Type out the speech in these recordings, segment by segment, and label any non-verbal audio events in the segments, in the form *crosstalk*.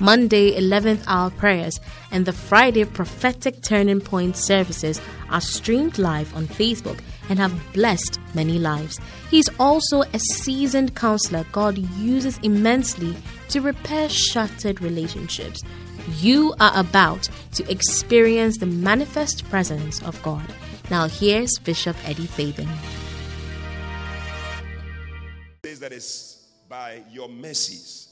Monday 11th hour prayers, and the Friday prophetic turning point services are streamed live on Facebook and have blessed many lives. He's also a seasoned counselor God uses immensely to repair shattered relationships. You are about to experience the manifest presence of God. Now, here's Bishop Eddie Fabian. That is by your mercies,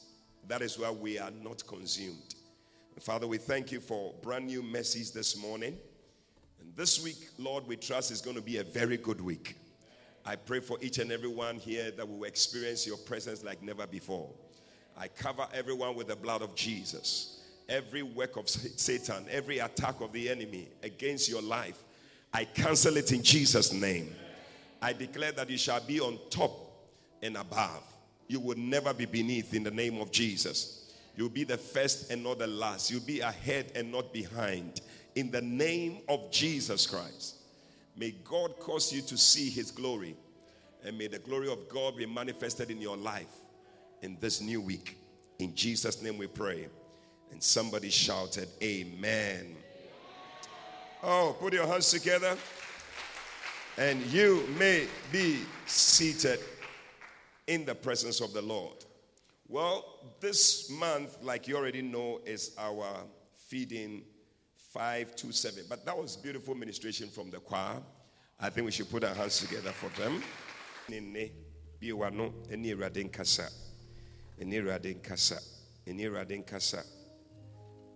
that is why we are not consumed. Father, we thank you for brand new mercies this morning. And this week, Lord, we trust is going to be a very good week. I pray for each and every one here that will experience your presence like never before. I cover everyone with the blood of Jesus every work of Satan, every attack of the enemy against your life, I cancel it in Jesus' name. I declare that you shall be on top and above. You will never be beneath in the name of Jesus. You'll be the first and not the last. You'll be ahead and not behind in the name of Jesus Christ. May God cause you to see his glory and may the glory of God be manifested in your life in this new week. In Jesus' name we pray. And somebody shouted, Amen. Oh, put your hands together. And you may be seated in the presence of the Lord. Well, this month, like you already know, is our feeding 527. But that was beautiful ministration from the choir. I think we should put our hands together for them.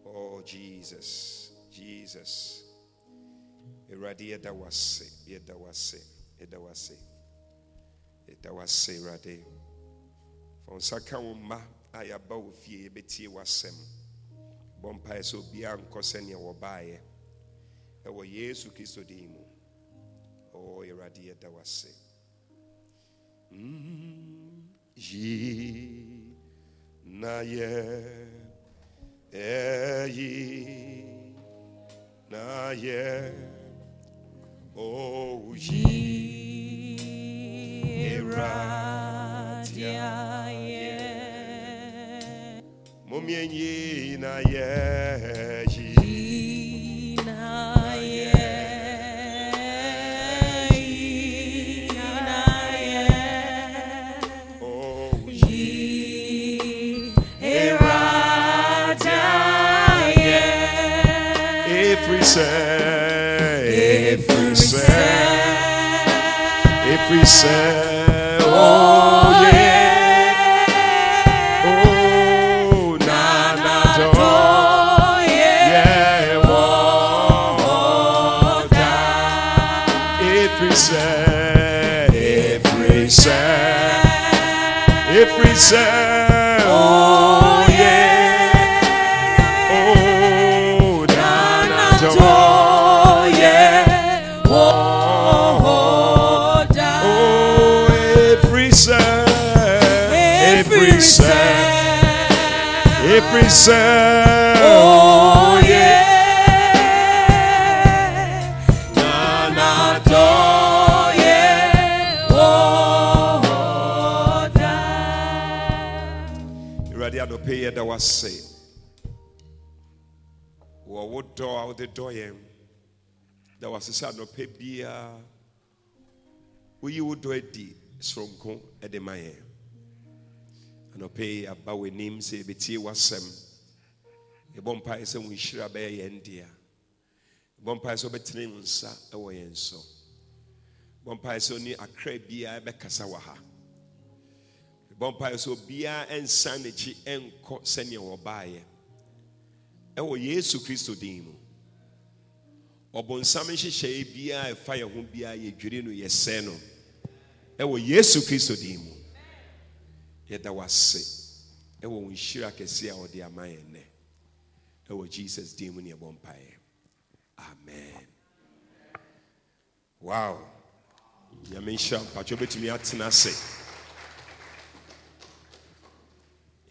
Oh, Jesus, Jesus. Eradi yɛda wase, yɛda yɛda wase, Eradi. Fa nsa ka wo mma a yɛaba wo fie yɛbɛtie w'asɛm. Bɔ mpaeɛ sɛ obiara nkɔ sɛnea wɔbaeɛ. Ɛwɔ Yesu Kristo din mu. Oh, Eradi yɛda wase. Mm, yi na yɛ. Eyi na ye o yi eradia ye Mumienyi na ye say, oh yeah, cell. Oh yeah. Do. Ready to pay that was say. Wo wo do a wo de do yɛn. Da was sɛ anɔpɛ biara woyi wo dɔ adi soronko de ma yɛn anɔpɛ yi aba w'anim sɛ yɛbɛtie w'asɛm yɛbɔ mpaeɛ sɛ wo nhyira bɛyɛ yɛn dea yɛbɔ mpaeɛ sɛ wobɛtene wo nsa wɔ yɛn so yɛbɔ mpaeɛ sɛ ɔne akra biara bɛkasa wɔ ha. Yɛbɔ mpaeɛ sɛ obiara ɛnsan n'akyi ɛnkɔ sɛnea wɔbaeɛ ɛwɔ yesu kristo din mu. Ɔbɔnsam nhyehyɛeɛ biara ɛfa yɛn ho biara yɛdwiri no yɛsɛe no. Ɛwɔ yesu kristo din mu yɛda wase. Ɛwɔ wo nhyira kɛseɛ a wɔde ama yɛn nnɛ. Ɛwɔ jesus din mu ne yɛbɔ mpaeɛ. Amen. Wow. Nyame nhyira mpatwɛ bɛtumi atena ase.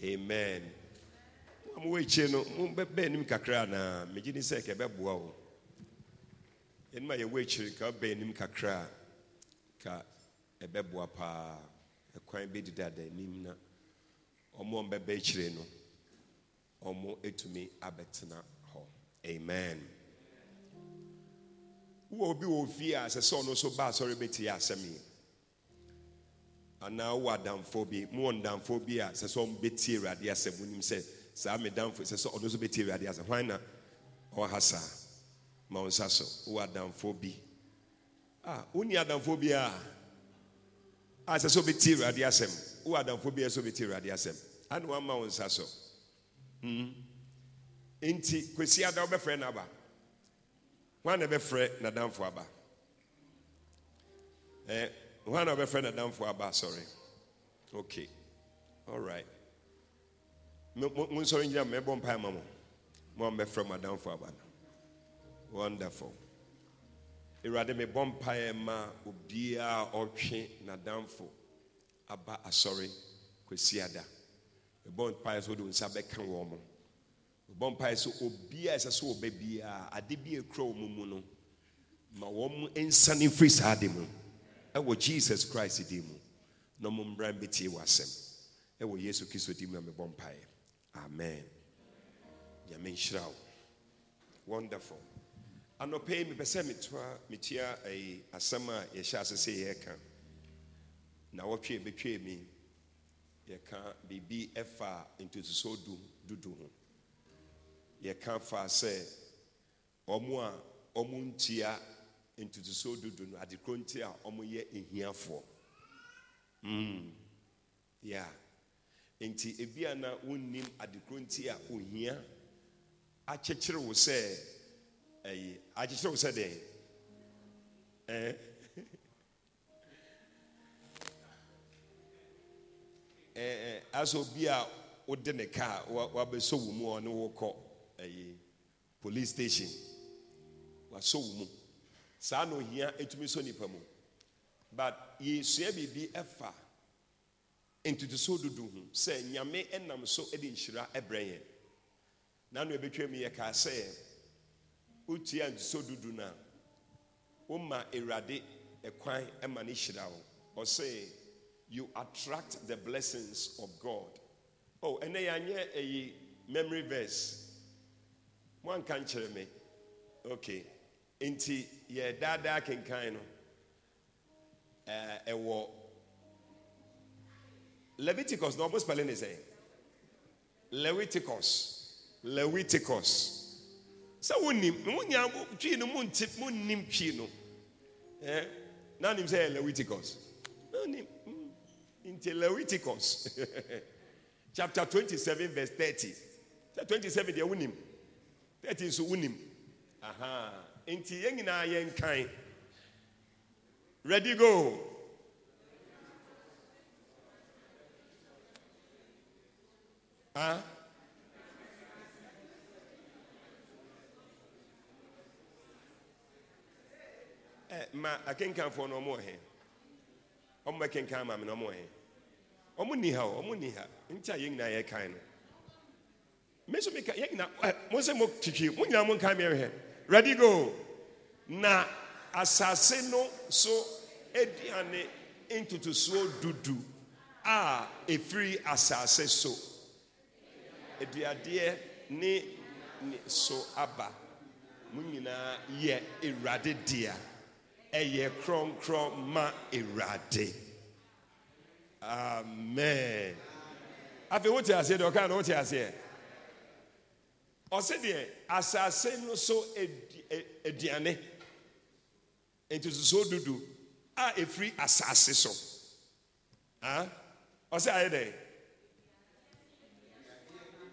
Amen. Mo mowɔ akyire no mobɛbɛ anim kakra anaa megye ni sɛ kɛ ɛbɛboa wo. Ɛnom a yɛwɔ akyire ka wobɛ anim kakra a ka ɛbɛboa paa. Ɛkwan bɛdidada anim na ɔmo a ɔmbɛbɛ akyire no ɔmo ɛtumi abɛtena hɔ amen. Wowɔ obi wɔ fie a sɛ sɛ ɔno nso ba asɔre bɛtie asɛm yi. Anaa wowɔ adamfoɔ bi mowɔ ndamfoɔ bi a sɛ sɛ ɔmo bɛtie awurade asɛm wonim sɛ saa me damfo sɛ sɛ ɔno nso bɛtie awurade asɛm hwan na ɔwɔ saa? Ma wo nsa so wowɔ adamfoɔ bi. A wonni adamfoɔ bi a a sɛ ɔbɛtie awurade asɛm. Wowɔ adamfoɔ bi a sɛ ɔbɛtie awurade asɛm. Ane wama wo nsa so. Nti kwasi ada wobɛfrɛ no aba. Hwan na ɛbɛfrɛ n'adamfo aba? Eh, hwan na ɔbɛfrɛ n'adamfo aba? Sɔre okay all right. Mo mo- mo nsɔre nyina mɛbɔ mpae ma mo. Mo a mbɛfrɛ mo adamfo aba no. Wonderful awurade mebɔ mpaeɛ ma obiara a ɔtwe n'adamfo aba asɔre kwasi ada. Mebɔ mpaeɛ sɛ wode wo nsa bɛka wɔn mo. Mebɔ mpaeɛ sɛ obiara ɛsɛ sɛ wɔbɛ biara ade bi ɛkura wɔn mu no ma wɔn nsane mfiri saa ade mu. Ɛwɔ jesus christ din mu na wɔn mmra mbɛtie w'asɛm ɛwɔ yesu kristo din mu a mebɔ mpaeɛ. Amen. Nyame nhyira wo. Wonderful anɔpɛ yi mepɛ sɛ metoa metua ɛyi asɛm a yɛhyɛ ase sɛ yɛreka. Na wɔtwe bɛtwee mi yɛka biribi ɛfa ntotoso du dudu ho. Yɛka fa sɛ ɔmo a ɔmo ntua ntotoso dudu no adekoro nti a ehiafoɔ mm. Yeah nti ebi a na wonnim adekoro nti a ohia akyekyere wo sɛ ɛyi akyekyere wo sɛ dɛn ɛɛ ɛɛ asɛ obi a wode ne kaa wa- wabɛsɔ wo mu a ɔne wokɔ ɛyi police station. Wasɔ wo mu. Saa na ohia etumi sɔ nipa mu. But yɛsua biribi ɛfa ntotoso dudu ho sɛ nyame ɛnam so de nhyira ɛbrɛ yɛn. Nano ebɛtwa mu yɛ kaa sɛ wotua ntotoso dudu no a woma awurade ɛkwan ne hyira wo ɔsɛ you attract the blessings of god. Oh ɛnɛ yɛanyɛ ɛyi memory verse. Moanka nkyerɛ me. Okay nti yɛ daadaa kenkan no. Ɛwɔ leviticus na ɔmo spelling ne eh? sɛ leviticus. Leviticus sɛ wonim wonya twii no monte monnim twii no. Eh, na nim sɛ leviticus. Na onim mm, nti leviticus. *laughs* Chapter 27 verse 30 sɛ 27 deɛ wonim 30 nso wonim. Aha. Nti yɛn nyinaa yɛnkan. Ready go. Ah ma akenkanfoɔ no ɔmo wɔ he? Ɔmo bɛkenkan ma me no ɔmo wɔ he? Ɔmo ni ha ɔmo ni ha. Nti a yɛn nyinaa yɛkan no. Me nso meka yɛn nyinaa ɛ mo sɛ mo twitwi mo nyinaa mo nkan mi ɛhwɛ ready go. Na asase no so aduane ntotosoɔ dudu a efiri asase so. Aduadeɛ ne ne so aba. Mo nyinaa yɛ awurade dea. Ɛyɛ kronkron ma awurade amen. Afei wote aseɛ deɛ ɔka no wote aseɛ ɔse deɛ asase no so aduane ntotosoɔ dudu a ɛfiri asase so. Ɔsɛ ayɛ dɛn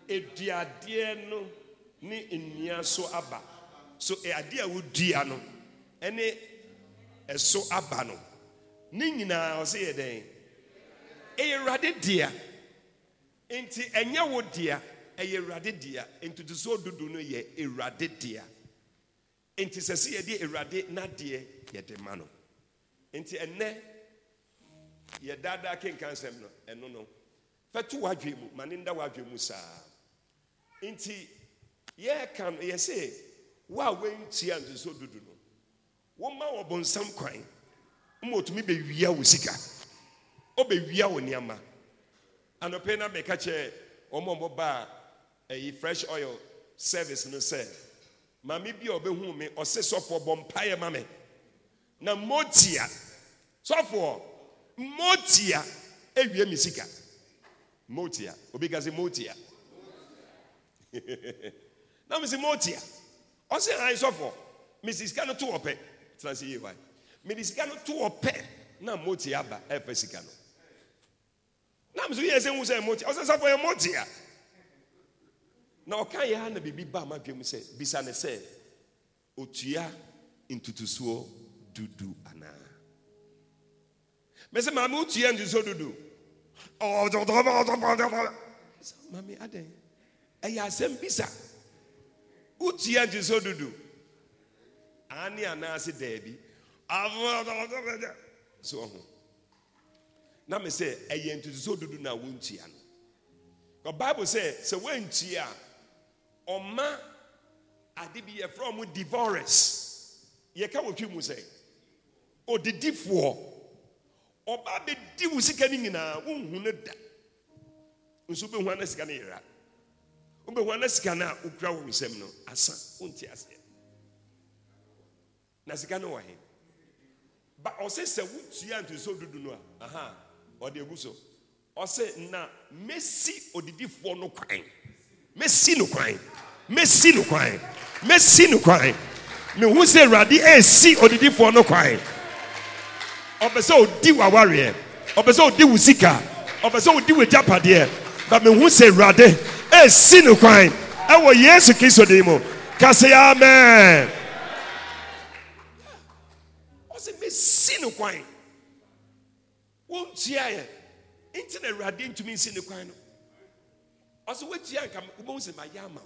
aduadeɛ no ne nnua so aba. So adeɛ a wodua no ɛne ɛso aba no. Ne nyinaa ɔsɛ yɛ dɛn? Ɛyɛ awurade dea. Nti ɛnyɛ wo dea ɛyɛ awurade dea. Ntotosoɔ dudu no yɛ awurade dea. Nti sɛ sɛ yɛde awurade n'adeɛ yɛde ma no. Nti ɛnɛ yɛ daadaa kenkan sɛm no ɛno no. Fɛto w'adwe mu ma ne nda w'adwe mu saa. Nti yɛreka no yɛsɛ wo a no woma wɔ bonsam kwan. Ma otumi bɛwia wo sika. Ɔbɛwia wo nneɛma. Anɔpɛ na mɛka kyerɛ wɔn a wɔba a ɛyi fresh oil service no sɛ maame bi a ɔbɛhu me ɔse sɔfoɔ bɔ mpaeɛ ma me. Na motia sɔfoɔ motia ewie mi sika. Motia obi ka se motia. *laughs* Na mi se motia ɔse han sɔfoɔ mesi sika no to ɔpɛ tena se yie wa mede no to ɔpɛ na motia aba ɛfɛ sika no. Na mi so yɛ sɛ n sɛ motia ɔsɛ sɔfoɔ yɛ motia na ɔka yɛ ha na biribi ba ama dwam sɛ bisa ne sɛ otua ntutusuo dudu anaa mɛsɛ maame wotua ntutusuo dudu. Oh, maame adɛn ɛyɛ asɛm bisa wotua ntutusuo dudu ane anaase daabi. So ɔho na me sɛ ɛyɛ ntutusuo dudu na wontua no bible sɛ sɛ woantua a ɔma ade bi yɛfrɛ ɔmo divorce. Yɛka wɔ twi mu sɛ odidifoɔ ɔba bɛdi wo sika no nyinaa wonhu no da. Nso wobɛhu ana sika no yera. Wobɛhu ana sika no a wokura wo nsɛm no asa wonte aseɛ na sika no wɔ he? Ba ɔsɛ sɛ wotua ntoso dudu no a aha ɔde agu so. Ɔsɛ na mɛsi odidifoɔ no kwan. Mɛsi no kwan. Mɛsi no kwan. Mɛsi no kwan. Mehu sɛ awurade ɛresi odidifoɔ no kwan. Ɔpɛ sɛ odi w'awareɛ. Ɔpɛ sɛ odi wo sika. Ɔpɛ sɛ odi wo agyapadeɛ. Ba mehu sɛ awurade ɛresi no kwan. Ɛwɔ yesu kristo din mu. Kase amen mɛsi no kwan. Wɔntua yɛ nti na awurade ntumi nsi ne kwan no? Ɔsɛ woatua nka wobɛhu sɛ mayɛ ama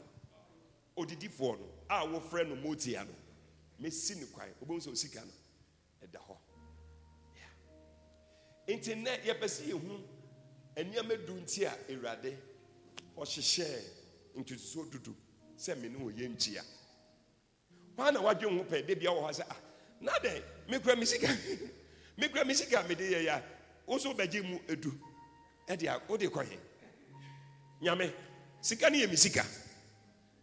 wo odidifoɔ no? A wɔfrɛ no motia no. Mɛsi ne kwan. Wobɛhu sɛ osika no. Ɛda hɔ nti nnɛ yɛpɛ sɛ yɛhu nneɛma du nti a awurade ɔhyehyɛɛ ntotosoɔ dudu sɛ me ne wɔ yɛ nkyia hɔ na wadwe ho pɛ de bia wɔ hɔ sɛ ah na dɛn mekura me sika. Mekura me sika mede yɛ yɛ a wo so wobɛgye mu edu. Ɛde a wode kɔ he nyame sika no yɛ me sika.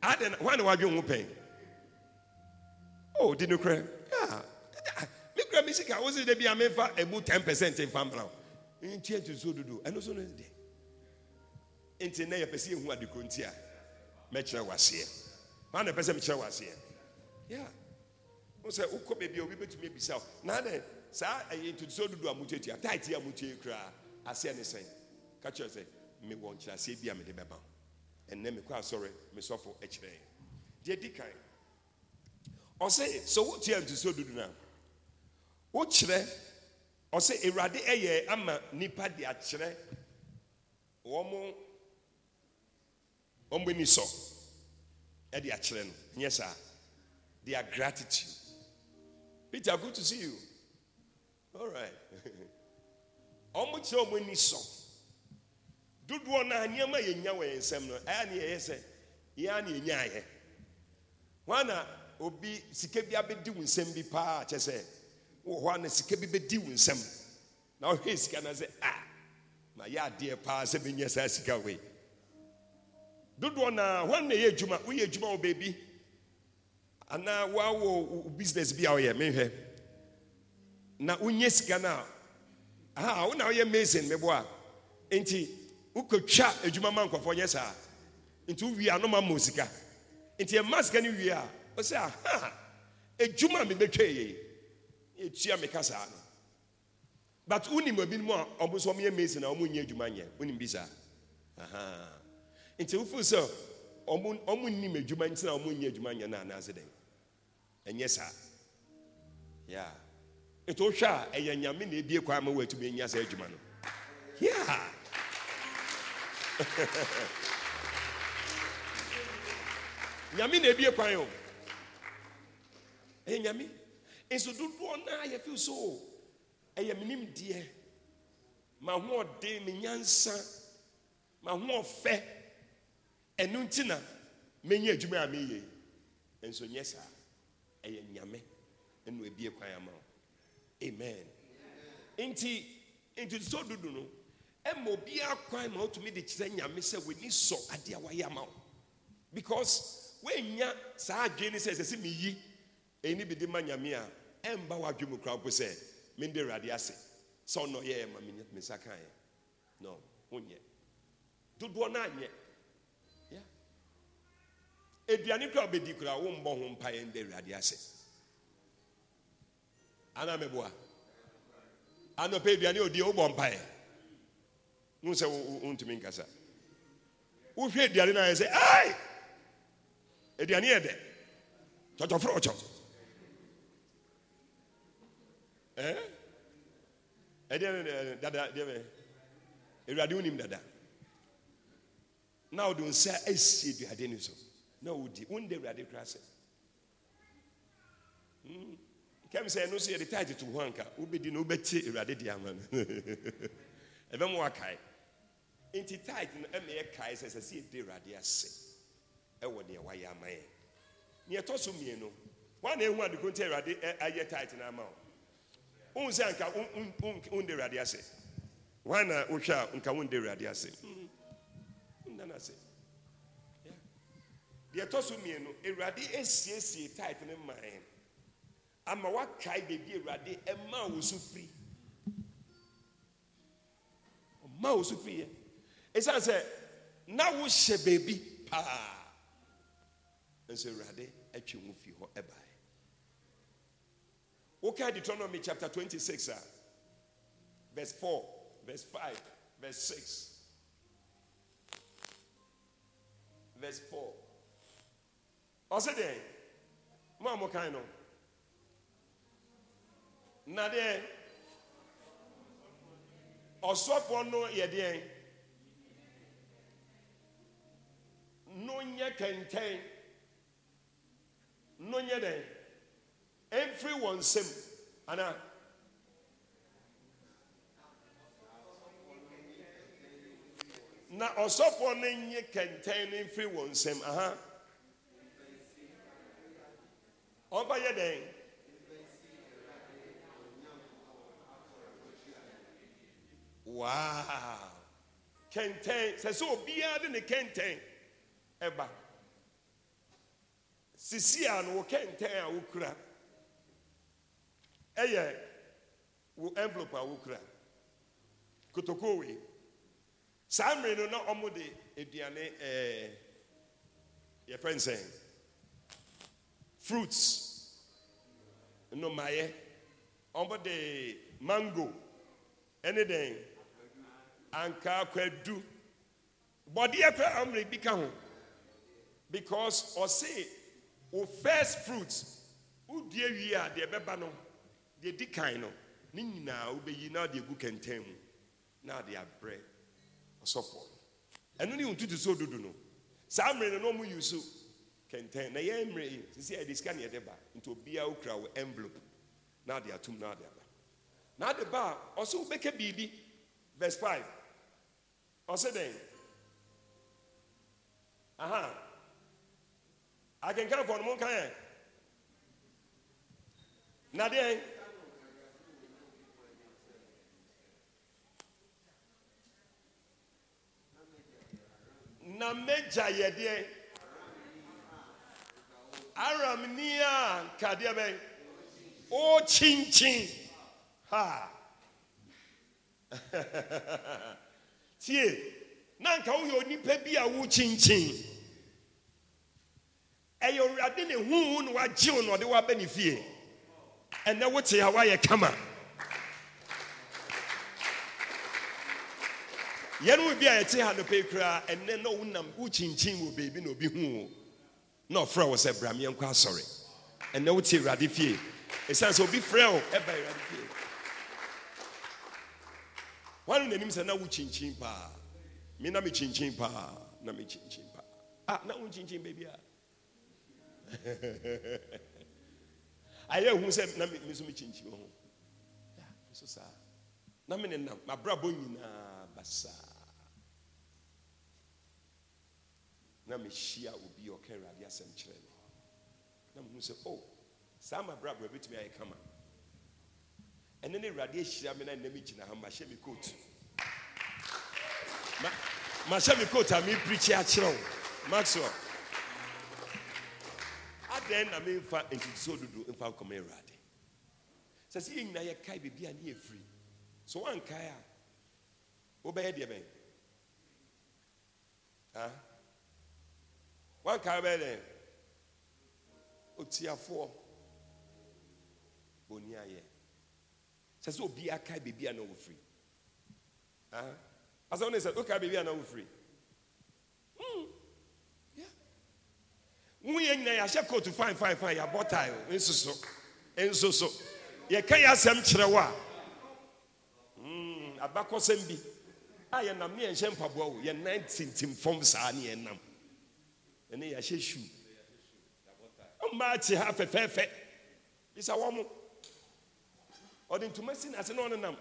Adɛn hɔ na wadwe ho pɛ o di no korɛ mekura me sika wo se da bia memfa ɛmu 10 percent mfa mmra wo. Ntua ntotosoɔ dudu ɛno so no de nti nnɛ yɛpɛ sɛ yɛhu adekoro nti a mɛkyerɛ waseɛ hɔ na ɛpɛ sɛ mekyerɛ waseɛ yeah sɛ wokɔ baabi a obi bɛtumi abisa wo na dɛ saa ɛyɛ ntotosoɔ dudu a motuatua taete a motua koraa aseɛ ne sɛn ka kyerɛ sɛ mewɔ nkyerɛaseɛ bi a mede bɛba ɛnnɛ mekɔ asɔre mesɔfo akyerɛ deɛ di kan ɔse sɛ wotua ntotosoɔ dudu no a wokyerɛ ɔsɛ awurade ɛyɛ ama nipa de akyerɛ wɔn wɔn ani sɔ ɛde akyerɛ no. Nyɛ saa. Their gratitude peter good to see you. All right. Wɔn kyerɛ sɔ dodoɔ naa nneɛma yɛ nya wɔ yɛn nsam no ɛyɛ ne yɛyɛ sɛ yɛn ne yɛnya ayɛ wɔn na obi sika bi abɛdi wɔn nsam bi paa kyɛ sɛ wɔ hɔ a na sika bi bɛdi wɔn nsam na ɔhwɛ sika na sɛ a ma yɛ adeɛ paa sɛ bɛnya saa sika wei. Dodoɔ naa wɔn na yɛ adwuma woyɛ adwuma wɔ baabi anaa wɔawɔ business bi a ɔyɛ mehwɛ na wonyɛ sika no a aha wo woyɛ mason mebɔ a nti wokɔtwa adwuma ma nkɔfoɔ nyɛ saa. Nti wowie ano ma sika. Nti ɛma sika no wie a ɔsɛ aha adwuma a mebɛtwa yei yɛtua meka saa no. But wonim ebinom a ɔmo nso ɔmo yɛ mason a ɔmo nyɛ adwuma nyɛ. Wonim bi saa. Nti wofiri sɛ ɔmo nim adwuma nti ɔmo nyɛ adwuma nyɛ no anaasɛ dɛn? Ɛnyɛ saa yeah nti wohwɛ a ɛyɛ nyame na ebie kwan ma wɔatumi anya saa adwuma no. Yeah *laughs* nyame na ebie kwan o. Ɛyɛ nyame nso dodoɔ naa yɛfi so ɛyɛ me nimdeɛ. M'ahoɔden me nyansa m'ahoɔfɛ ɛno nti na mɛnyɛ adwuma a meyɛ. Nso nyɛ saa ɛyɛ nyame ɛna ebie kwan ama wo. Amen. Nti nti so dodo no ɛma obiara kwan ma wotumi de kyerɛ nyame sɛ w'ani sɔ adeɛ wayɛ ama wo. Because woanya saa adwene ne sɛ ɛsɛ sɛ meyi ɛni bi de ma nyame a ɛmba w'adwe mu kora mpo sɛ mende awurade ase. Sɛ ɔnɔ yɛɛ ma me nsa kaeɛ. No wonyɛ. Dodoɔ no anyɛ. Aduane kora wobɛdi kora wombɔ ho mpaeɛ nda awurade ase. Ana meboa? Anɔpɛ aduane ɔdi wobɔ mpaeɛ. Hu sɛ wo- wo- wontumi nkasa. Wohwɛ aduane no ayɛ sɛ ai! Aduane yɛ dɛ. Kyɔkyɔforɔkyɔ ɛdeɛ ne- ne- dada deɛ bɛ awurade wonim dada. Na wode wo nsa asi aduade no so na wodi wonda awurade kora sɛ kɛm sɛ ɛno so yɛde tate to ho anka wobɛdi no wobɛte awurade de ama no. *laughs* Ɛbɛma wakae nti tate no ɛma yɛkae sɛ sɛ sɛ yɛde awurade ase ɛwɔ deɛ wayɛ ama yɛn. Neɛ ɛtɔ so mmienu wane ɛhu adeko nti awurade ayɛ tate no ama wo. Wohu sɛ anka wo- wo- wo- wonde awurade ase. Wan wohwɛ a nka wonde awurade ase. Mm, wonna no ase. Deɛ ɛtɔ so mmienu awurade asiesie tate no ma yɛn. Ama wakae baabi awurade ɛma wo so firi. Ɔma wo so firi yɛ ɛsiane sɛ na wohyɛ baabi paa. Nso awurade atwe wo fi hɔ ɛbae wokae deuteronomy chapter 26 a verse 4 verse 5 verse 6 verse 4 ɔse deɛ mo a mokae no na deɛ ɔsɔfoɔ no yɛ deɛ no nyɛ kɛntɛn no nyɛ dɛn ɛmfiri wɔn nsam anaa na ɔsɔfoɔ no nye kɛntɛn no mfiri wɔn nsam aha ɔmfa yɛ dɛn wow. Kɛntɛn sɛ sɛ obiara de ne kɛntɛn ɛba sisi a no wo kɛntɛn a wokura ɛyɛ wo envelope a wokura kotokuo wei saa mmere no na ɔmo de aduane ɛɛ eh, yɛfrɛ nsɛn fruits. Nnomayɛ ɔmo de mango. Ɛne dɛn ankaa kwadu bɔdeɛ koraa ɔmmerɛ bi ka ho. Because ɔse wo first fruit wodua wie a deɛ ɛbɛba no. Deɛ di kan no. Ne nyinaa wobɛyi na wode agu kɛntɛn mu na wode abrɛ ɔsɔfoɔ no ɛno ne ntutu so dodo no. Saa mmere no na ɔmo yi so kɛntɛn na yɛn mmerɛ yi sisi yɛde sika ne yɛde ba nti obiara wokura wo envelope na wode atum na wode aba. Na ade ba a ɔsɛ wobɛka biribi verse 5 ɔsɛ dɛn? Aha. Akenkanfoɔ no monka ɛ na deɛn na mɛgya yɛ deɛn aramni a nkadeɛ bɛn ɔkyinkyin ha. *laughs* Tie. Na nka woyɛ onipa bi a wokyinkyin ɛyɛ owurade ne huhu na wagye wo na ɔde woaba ne fie. Ɛnɛ wote a woayɛ kama. Yɛn mu bi a yɛte ha nopɛ koraa ɛnɛ na wonam wokyinkyin wɔ baabi na obi hu na ɔfrɛ wo sɛ brameɛ nkɔ asɔre ɛnɛ wote awurade fie ɛsiane sɛ obi frɛ wo ɛba awurade fie wane n'anim sɛ na wokyinkyin paa me na mekyinkyin paa na mekyinkyin paa ah na wonkyinkyin baabi a ayɛ hu sɛ na me nso mekyinkyin ho so saa na me ne nam mabrabɔ nyinaa basaa na mehyia obi a ɔka awurade asɛm kyerɛ me na mehu sɛ o saa mabrabɔ bɛtumi ayɛ kama. Ɛne ne awurade ahyira me na nnɛ megyina ha mahyɛ me coat. Ma- mahyɛ me coat a meprikyi akyerɛ wo maxwell. Adɛn na memfa ntutuso dodo mfa nkɔma awurade. Sɛ sɛ yɛ nyinaa yɛkae biribi a ne yɛfiri so woankae a wobɛyɛ deɛ bɛn Woankae bɛyɛ dɛn otiafoɔ bɔni ayɛ sɛ sɛ obi akae biribi a na wɔfiri Ah? asɛ wo ne sɛ wokae biribi a na wofiri woyɛ nyina yɛahyɛ coat fine fine fine yɛabɔ tae o nso so. Nso so. Yɛka yɛ asɛm kyerɛ wo a mm, abakɔsɛm bi. A yɛnam ne yɛnhyɛ mpaboa o yɛnan tintim fam saa ne yɛnam ɛne yɛahyɛ shoe ɔmmaa te ha fɛfɛɛfɛ bisa wɔ mo ɔde ntoma si n'ase na ɔne nam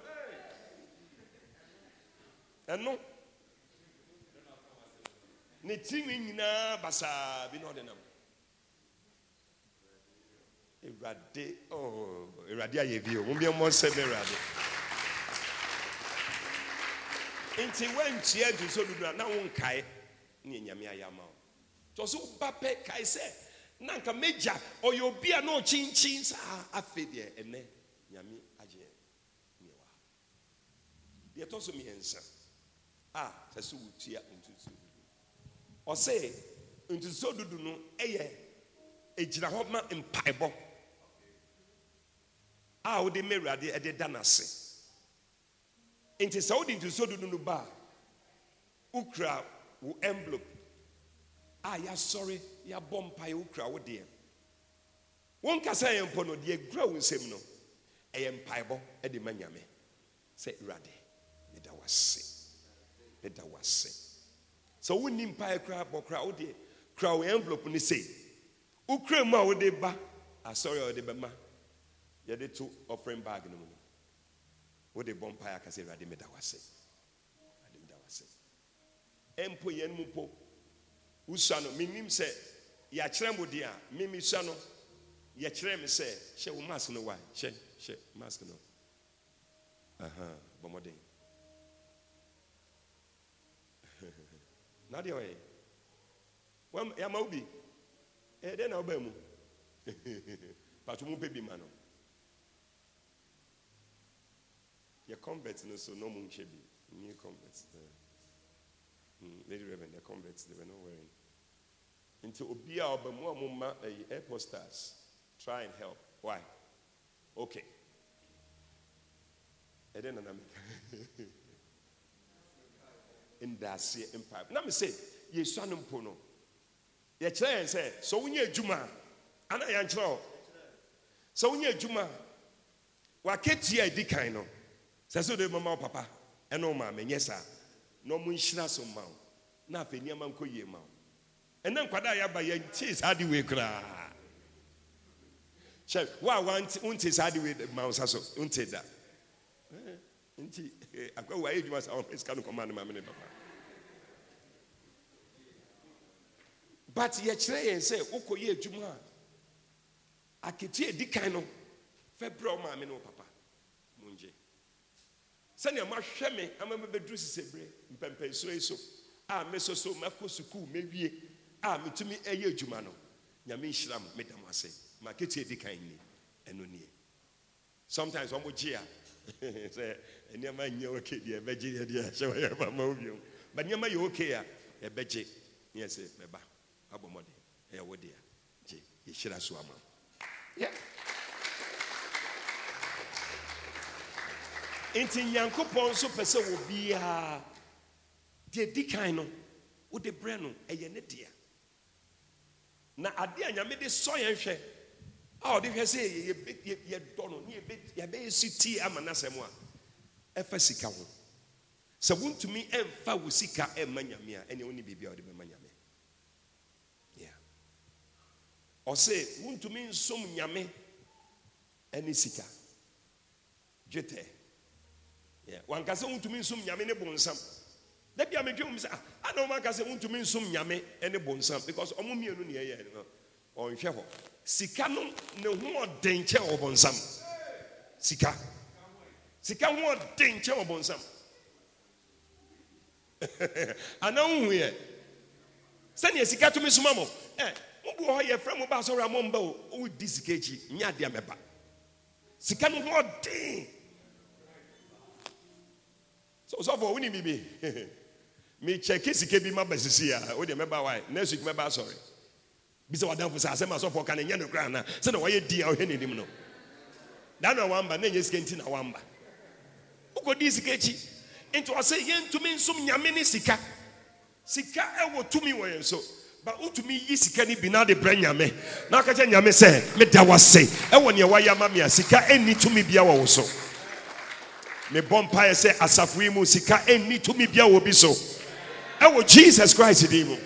ɛno ne tirinwi nyinaa basaa bi na ɔde nam awurade oh, awurade ayɛ bi o. Mo bi mmɔ nsɛm awurade nti woantua ntuso dodo a na wonkae ne nyame ayɛ ama wo tɔ so woba pɛ kae sɛ na nka mɛgya ɔyɛ obi a na ɔkyinkyin saa afei deɛ ɛnɛ nyame agye neɛ wɔ ha deɛ ɛtɔ so mmiɛnsa a sɛ sɛ wotua ntuso dodo ɔsɛ ntuso dodo no ɛyɛ ɛgyina hɔ ma mpaebɔ. A ma awurade ɛde da n'ase nti sɛ wode ntuso dodo no ba a wokura wo envelope a yɛasɔre yɛabɔ mpaeɛ wokura wo deɛ wonkasa yɛ mpo no? Deɛ gura wo nsɛm no ɛyɛ mpaebɔ de ma nyame sɛ awurade meda wase meda wase sɛ wonni mpaeɛ koraa bɔ koraa wo deɛ kura wo envelope no sei wokura mu a wode ba? Asɔre a wode bɛma yɛde to offering bag no mu no wode bɔ mpaeɛ aka sɛ awurade meda wase ɛmpo yɛn mu mpo wosua no menim sɛ yɛakyerɛ mo deɛ a memesua no yɛkyerɛ me sɛ mask no wa hyɛ hyɛ mask no. Aha bɔ mmɔden. *laughs* Na deɛ ɔyɛ? Yɛama wo bi? Na wobaa mu? *laughs* Pato mu bi no. Yɛ convert no so na ɔmo nhyɛ bi. New convert. Uh, mm, lady reverend the converts they were not wearing nti obi a ɔba mu a airport stars. Try and help. Why? Okay. Ɛdɛ nana meka ndaaseɛ mpa na me sɛ yɛsua no mpo no. Yɛkyerɛ yɛn sɛ sɛ wonyɛ adwuma ana yɛnkyerɛ hɔ sɛ wonyɛ adwuma a waketua a ɛdi kan no sɛ sɛ wode mama wo papa ɛne wo maame nyɛ saa. Na ɔmo nhyira so ma wo. Na afei nneɛma nkɔ yie ma wo ɛnɛ nkwadaa yɛaba yɛntee saa de wei koraa hyɛ wo a wonte saa de wei ma wo so wonte da. Eh, nti eh, akwawu ayɛ adwuma saa ɔmɛ sika no kɔma ne maame ne papa. But yɛkyerɛ yɛn sɛ wokɔyɛ adwuma a aketua edi kan no fɛ brɛ wo maame ne papa mongye sɛnea mahwɛ me ama mɛbɛduru sisɛbere mpɛmpɛnsuo yi so a meso so makɔ sukuu mɛwie a metumi ɛyɛ adwuma no. Nyame nhyira m meda mo ase. Ma ketua edi kan ni. Ɛno nie. Sometimes wɔn gye a *laughs* sɛ nneɛma nyɛ oke deɛ ɛbɛgye deɛ deɛ ɛhyɛ wɔyɛ ɛba ma wo biom but nneɛma yɛ oke a ɛbɛgye. Ne yɛ sɛ bɛba abɔ mmɔden. Ɛyɛ wo deɛ gye. Yɛhyira so ama. Yeah. nti nyankopɔn nso pɛ sɛ wɔ biara deɛ di kan no wode brɛ no ɛyɛ ne dea na adeɛ a nyame de sɔ yɛn hwɛ a ɔde hwɛ sɛ yɛ- yɛ- yɛ- yɛdɔ no ne yɛbɛ- yɛbɛyɛ si tie ama n'asɛm a ɛfa sika ho. Sɛ wontumi ɛmfa wo sika ɛmma nyame a ɛneɛ wone biribi a wode bɛma nyame. Ɔse wontumi nsom nyame ɛne sika. Dwetɛ. Yeah. wanka sɛ wontumi nsom nyame ne bonsam da bia medwe mu sɛ ana ɔma ka sɛ wontumi nsom nyame ne bonsam? Because ɔmo mmienu ne ɛyɛ no ɔnhwɛ hɔ. Sika no ne ho ɔden kyɛ wɔ bonsam. Sika. Sika ho ɔden kyɛ wɔ bonsam. *laughs* Ana wohu yɛ? Sɛnea sika tumi soma mo ɛ mobu hɔ yɛfrɛ mo ba asɔre a momba o wodi sika akyi nyɛ adeɛ mɛba. Sika no ho ɔden. Sɔfo wonim bibi *laughs* mekyɛke sika bi ma ba sisi a wode mɛba wae next week mɛba asɔre bi sɛ wadamfo sɛ asɛm asɔfoɔ ka no nyɛ no kora ana sɛna wɔyɛ di a wohwɛ n'anim no. Da na wamba na ɛnyɛ sika nti na wamba. Wokɔdii sika akyi nti ɔsɛ yɛntumi nsom nyame ne sika. Sika ɛwɔ tumi wɔ yɛn so ba wotumi yi sika no bi na de brɛ nyame. Na aka kyɛ nyame sɛ meda wase ɛwɔ neɛ wayɛ ama me a sika ɛnni tumi bia wɔ wo so. Mebɔ mpaeɛ sɛ asafo yi mu sika ɛnni tumi bia wɔ bi so ɛwɔ jesus christ din mu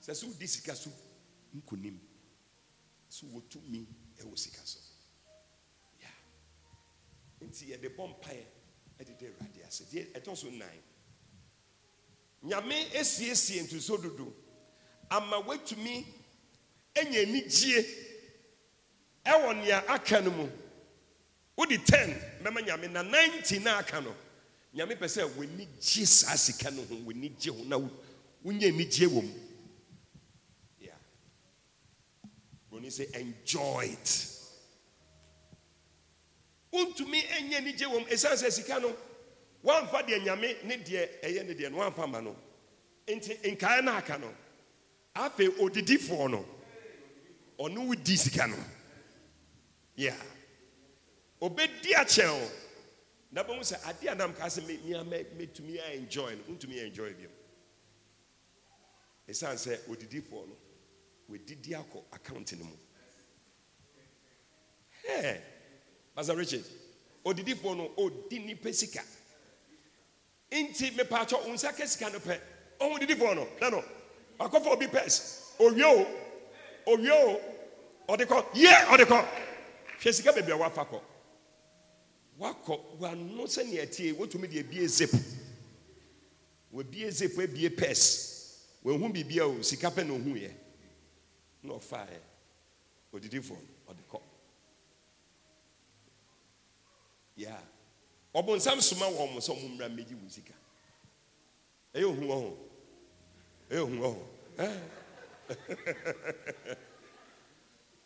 sɛ sɛ wodi sika so nkonim so wɔtumi ɛwɔ sika so nti yɛde bɔ mpaeɛ ɛde de awurade ase deɛ ɛtɔ so nan nyame esiesie ntoso dodo ama watumi anya anigye ɛwɔ nea aka no mu. Wode 10 bɛma nyame na 90 na aka no nyame pɛ sɛ w'ani gye saa sika no ho w'ani gye ho na wo- wonya anigye wɔ mu. Yeah. broni sɛ enjoy it. Wontumi ɛnyɛ anigye wɔ mu. Ɛsiane sɛ sika no woamfa deɛ nyame ne deɛ ɛyɛ ne deɛ no woamfa ma no. Nti nkae no aka no. Afei odidifoɔ no ɔne wo di sika no. Yeah. Obɛdi akyɛn o na bɛhu sɛ adeɛ a nam kaa sɛ mɛtumi a enjoy no wontumi enjoy bio. Ɛsiane sɛ odidifoɔ no wɔdidi akɔ account no mu. Hey, Pastor Richard, odidifoɔ no ɔdi nipa sika. Nti mepaakyɛ wo nsa ka sika no pɛ ɔho didifoɔ no hwɛ no wakɔfa obi pɛs owie o. Owie o. Ɔde kɔ. Ye ɔde kɔ. Hwɛ sika baabi a wafa kɔ wakɔ wano sɛnea tie wotumi de abie zip. Wabie zip abie pɛs wahu biribia o sika pɛ na ɔhuiɛ. Na ɔfaeɛ. Odidifoɔ no ɔde kɔ. Yeah. Ɔbonsam soma wɔn mo sɛ ɔmo mmra mmegye wo sika. Ɛyɛ ohu wɔ ho. Ɛyɛ ohu wɔ ho. *laughs*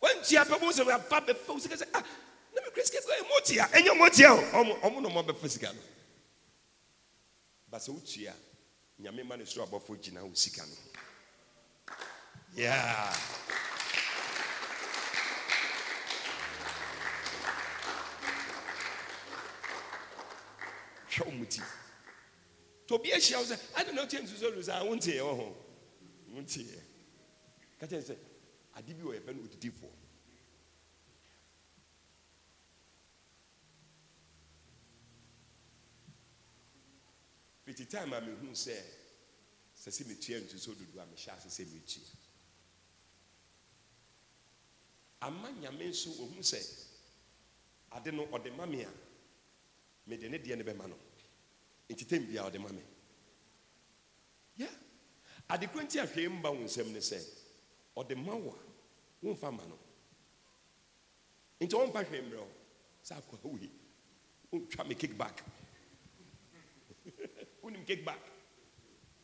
Wɔntua pɛ bo sɛ afa bɛfa wo sika sɛ ah na mekura sika sɛ ɛyɛ motia ɛnyɛ motia o. Ɔmo ɔmo na ɔmo bɛfa sika no. Ba sɛ wotua nyame ma ne soro abɔfo gyina wo sika no. Yeah. Hwɛ mu ti. Nti obi ahyia wo sɛ ade na wotie nsuso do sɛ ah, wonteɛ wɔ ho. Wonteɛ ka kyerɛ sɛ ade bi wɔ yɛfɛ no odidifoɔ fiti time a mehu sɛ sɛ sɛ metua nsuso dodo a mehyɛ ase sɛ metua. Ama nyame nso ɔhu sɛ ade no ɔde ma me a mede ne deɛ no bɛma no. Nti tam bia ɔde ma ya ade koro nti ahwee mba wo nsɛm ne sɛ ɔde ma wo a womfa ma no. Nti sɛ kickback wonim kickback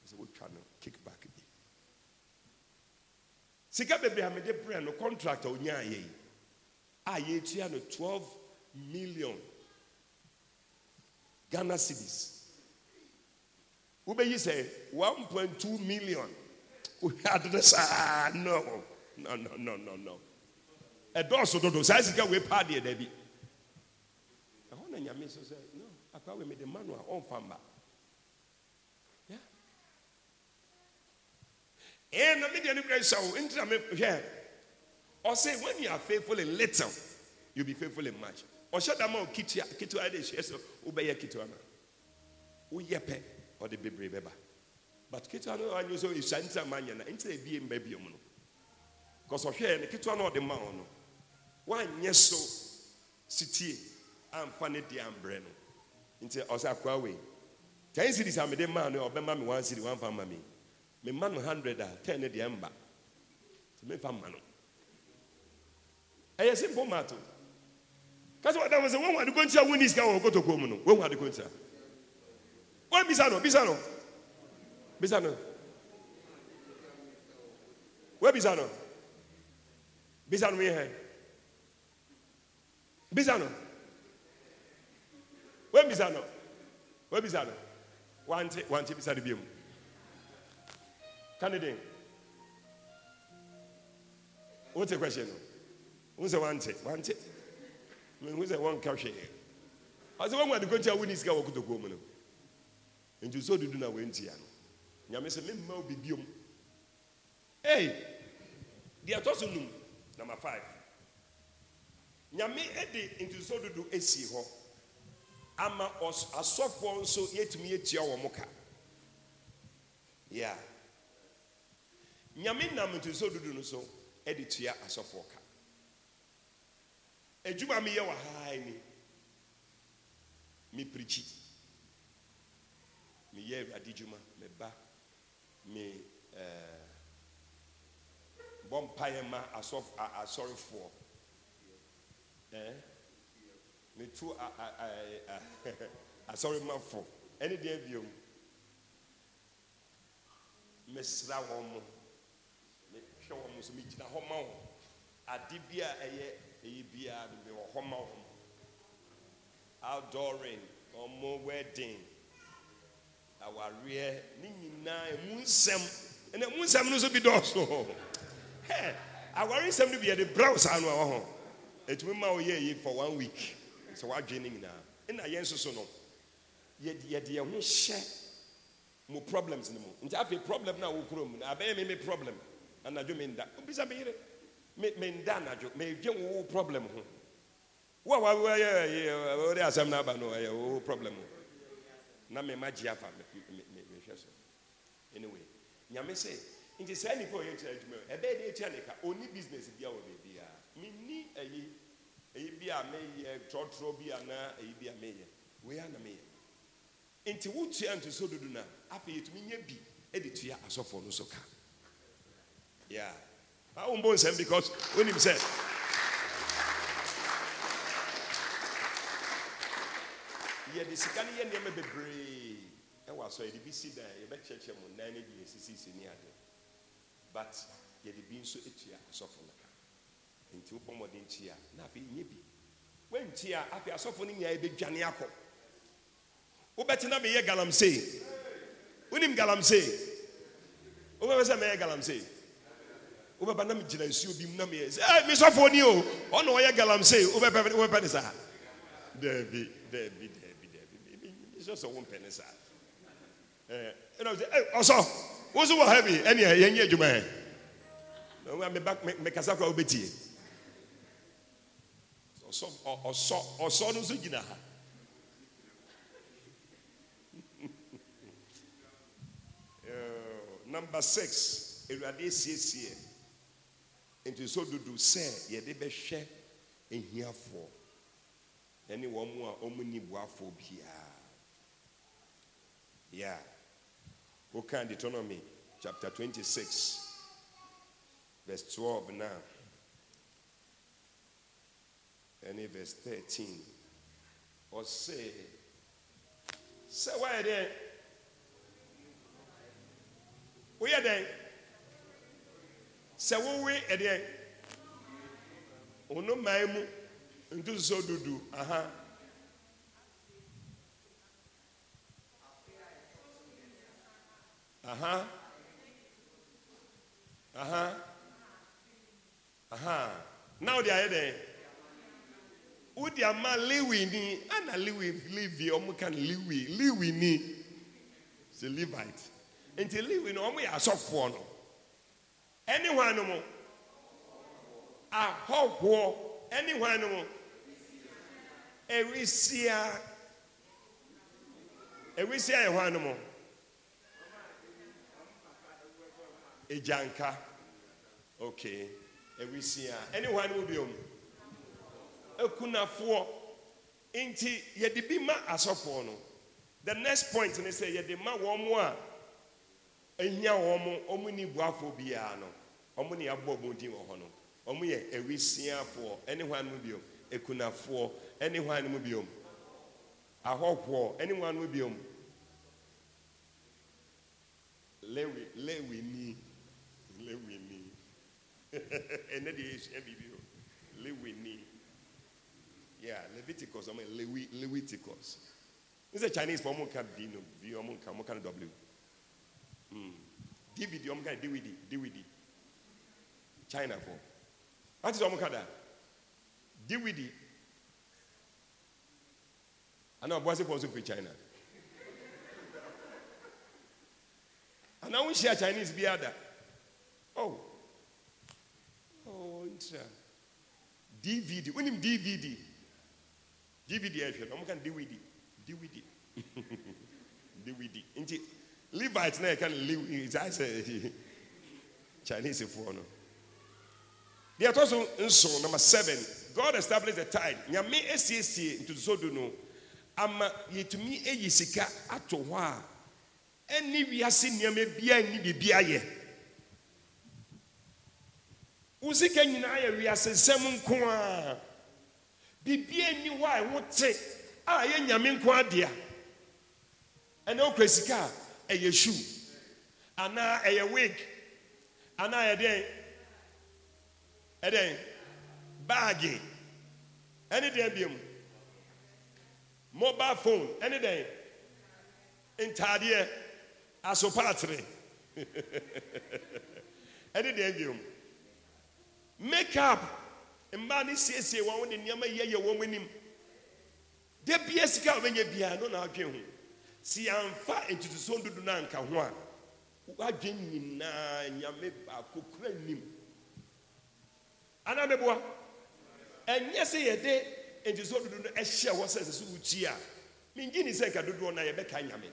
sɛ wotwa no kickback bi sika bebree a mede brɛ no contract a onyaa yɛ yi a yɛtua no 12 million Ghana cedis. Wobɛyi sɛ 1.2 million. *laughs* Wohwɛ saa ah, no. No, no, no, no, no. Ɛdɔɔso dodo saa sika wei paa deɛ dabi. Ɛhɔ na nyame so sɛ no akwa wei mede ma no a ɔmfa mba. Eh, no kura sɛ wo nti na when you are faithful in little you'll be faithful in much. Ɔhyɛ da ma o kitua ketewa de hyɛ sɛ wobɛyɛ ketewa no woyɛ pɛ ɔde bebree bɛba but ketewa no anyɛ sɛ ɛsua nti a manyɛ na nti na ebie mba bio mu no. Because ɔhwɛ no ketewa no ɔde ma wo no woanyɛ so deɛ ambrɛ no. Nti ɔsɛ akoa wei ten series a mede maa no ɔbɛma me one series wamfa ma me mema no hundred a ten ne deɛ mba. Nti memfa mma no. Ɛyɛ simple matter. Kasi wa dama sɛ wɔn ade kɔntia wɔn ni sika wɔ kotokuo mu no. Wɔn ade kɔntia wɔn bisa no bisa no. Bisa no. Wɔn bisa no. Bisa no mi hɛ bisa no. Wɔn bisa no. Wɔn bisa no. Wante wante bisa no bi mu kaniden wɔn te question? No wɔn sɛ wante wante mehu sɛ wɔnka hwee ɔsɛ wɔn ade kɔntia wɔn ni sika wɔ kotokuo mu no nti so dudu na wɔntia no nyame sɛ memma wo bibiom ei deɛ ɛtɔ so num number five. Nyame de ntuso dodo esi hɔ ama ɔs- asɔfoɔ nso yɛtumi yɛtua wɔn ka yeah nyame nam ntuso dodo no so de tua asɔfoɔ ka. Adwuma meyɛ wɔ haa ni mepirikyi meyɛ awurade dwuma meba me bɔ mpaeɛ ma asɔrefoɔ. Metu *laughs* asɔremafo. Ɛne deɛ biom mesra wɔn mo mehwɛ wɔn so megyina hɔ ma wɔn ade bi a ɛyɛ ɛyi biara mewɔ hɔ ma wɔn outdooring ɔmo wedding awareɛ ne nyinaa emu nsɛm. Ɛna emu nsɛm no nso bi dɔɔso. Hɛ aware nsɛm no bi yɛde brɛw saa no a wɔ ho etumi ma ɔyɛ eyi for one week. Sɛ wadwe ne nyinaa. Ɛna yɛn nso so no yɛde yɛde yɛn ho hyɛ mo problems no mu. Nti afei problem no a wokuro mu no abɛyɛ me me problem anadwo me nda. Obisa me yere me me nda anadwo medwe wo problem ho. Wo a wayɛ wode asɛm no aba no ɛyɛ wo problem ho. Na mema gye afa me- me- me- mehwɛ so. Anyway nyame sɛ nti saa nnipa ɔyɛ kyerɛ adwuma ɛbɛyɛ de atua ne ɔni business bia wɔ baabiaa menni ayi ɛyi bi a meyɛ trɔtrɔ bi anaa ɛyi bi a meyɛ. Wei a na meyɛ. Nti wotua ntoso dodo no afei yɛtumi nya bi de tua asɔfoɔ no so ka yeah. Wombɔ nsɛm because wonim sɛ yɛde sika no yɛ nneɛma bebree. Ɛwɔ asɔ yɛde bi si dan yɛbɛkyerɛkyerɛ mu nan no bi yɛsisisi ne ade. But yɛde bi nso atua asɔfo no nti wobɔ mmɔden tua na afei nyɛ bi. Woantua afei asɔfo no nyinaa yɛbɛdwane akɔ. Wobɛtena meyɛ galamsey. Wonim galamsey. Wobɛbɛ sɛ mɛyɛ galamsey. Wobɛba na megyina nsuo bi mu na meyɛ. Sɛ "Eh, mesɔfoɔ ni o. Ɔna ɔyɛ galamsey wobɛpɛ ne saa. Daabi daabi daabi daabi mesɛ sɛ wompɛ ne saa. Eh, "Eh, ɔsɔ wo so wɔ ha bi? Ɛneɛ yɛnyɛ adwuma ɛ. Mekasa koraa wobɛtie. Ɔsɔ no nso gyina ha. *laughs* Number six. Awurade asiesie nti so dodo sɛ yɛde bɛhwɛ ahiafoɔ ɛne wɔn a wɔn ni boafoɔ biara. Yeah woka deuteronomy chapter 26 verse 12 now. Ɛne verse 13 ɔse sɛ woayɛ dɛn? Woyɛ dɛn sɛ wowe ɛdeɛn ono man mu ntu so dudu aha. Aha. Aha. Aha. Na wode ayɛ dɛn wode ama lewi ni ana lewi levi ɔmo ka no lewi ni. Sɛ levite. Nti lewi no ɔmo yɛ asɔfoɔ no hwan no mo ahɔhoɔ ɛne hwan no mo ewisia ewisia yɛ hwan no mo egyanka okay. Ewisia ɛne hwan no mo biom akunafoɔ nti yɛde bi ma asɔfoɔ no. The next point ne sɛ yɛde ma wɔn mo a ehia wɔn wɔn ni buafo biara no. Wɔn ne abɔ wɔn din wɔ hɔ no. Wɔn yɛ ewisiafoɔ ɛne hwan mu biom? Ekunafoɔ ɛne hwan mu biom? Ahɔhoɔ ɛne hwan mu biom? Lewi lewi ni ni. Ɛnɛ de esua bibi o lewi ni. Yeah leviticus ɔmo yɛ lewi leviticus. N sɛ chinese fɔ ɔmo nka v no v ɔmo nka ɔmo ka w. dvd ka no dvd dvd china fɔ wati sɛ ɔmo ka da dvd ana ɔboase fɔ nso firi china. Ana wo nhyia chinese bi ada oh. Oh ntra dvd wonim dvd dvd ɛhwɛ no ɔmo ka no dvd dvd dvd nti levite na no lew saa sɛ chinese foɔ no. Deɛ ɛtɔ so nson number seven god established the tide. Nyame asiesie ntotosodo no ama yɛtumi ayi sika ato hɔ a ɛne wiase nneɛma biara nni biribi ayɛ. Wo sika nyinaa yɛ wiase nsɛm nko a biribia nni hɔ a ɛho a ɛyɛ nyame nko adea ɛnɛ wokura sika a ɛyɛ shoe. Anaa ɛyɛ wig. Anaa ɛdɛn ɛdɛn baage. Ɛne deɛ biom mobile phone. Ɛne dɛn ntaadeɛ. Asopaatere *laughs* ɛne deɛ biom makeup. Mmaa ne siesie wɔn de nneɛma yɛyɛ wɔn anim. De bia sika a wɔbɛnya biara no na adwe ho. Si yɛamfa ntutuso dodo no anka ho a wadwe nyinaa nyame baako kura nim anaa mɛboa ɛnyɛ sɛ yɛde ntutuso dodo no ɛhyɛ hɔ sɛ sɛ so wotie a mengye ni sɛ nka dodoɔ no a yɛbɛka nyame.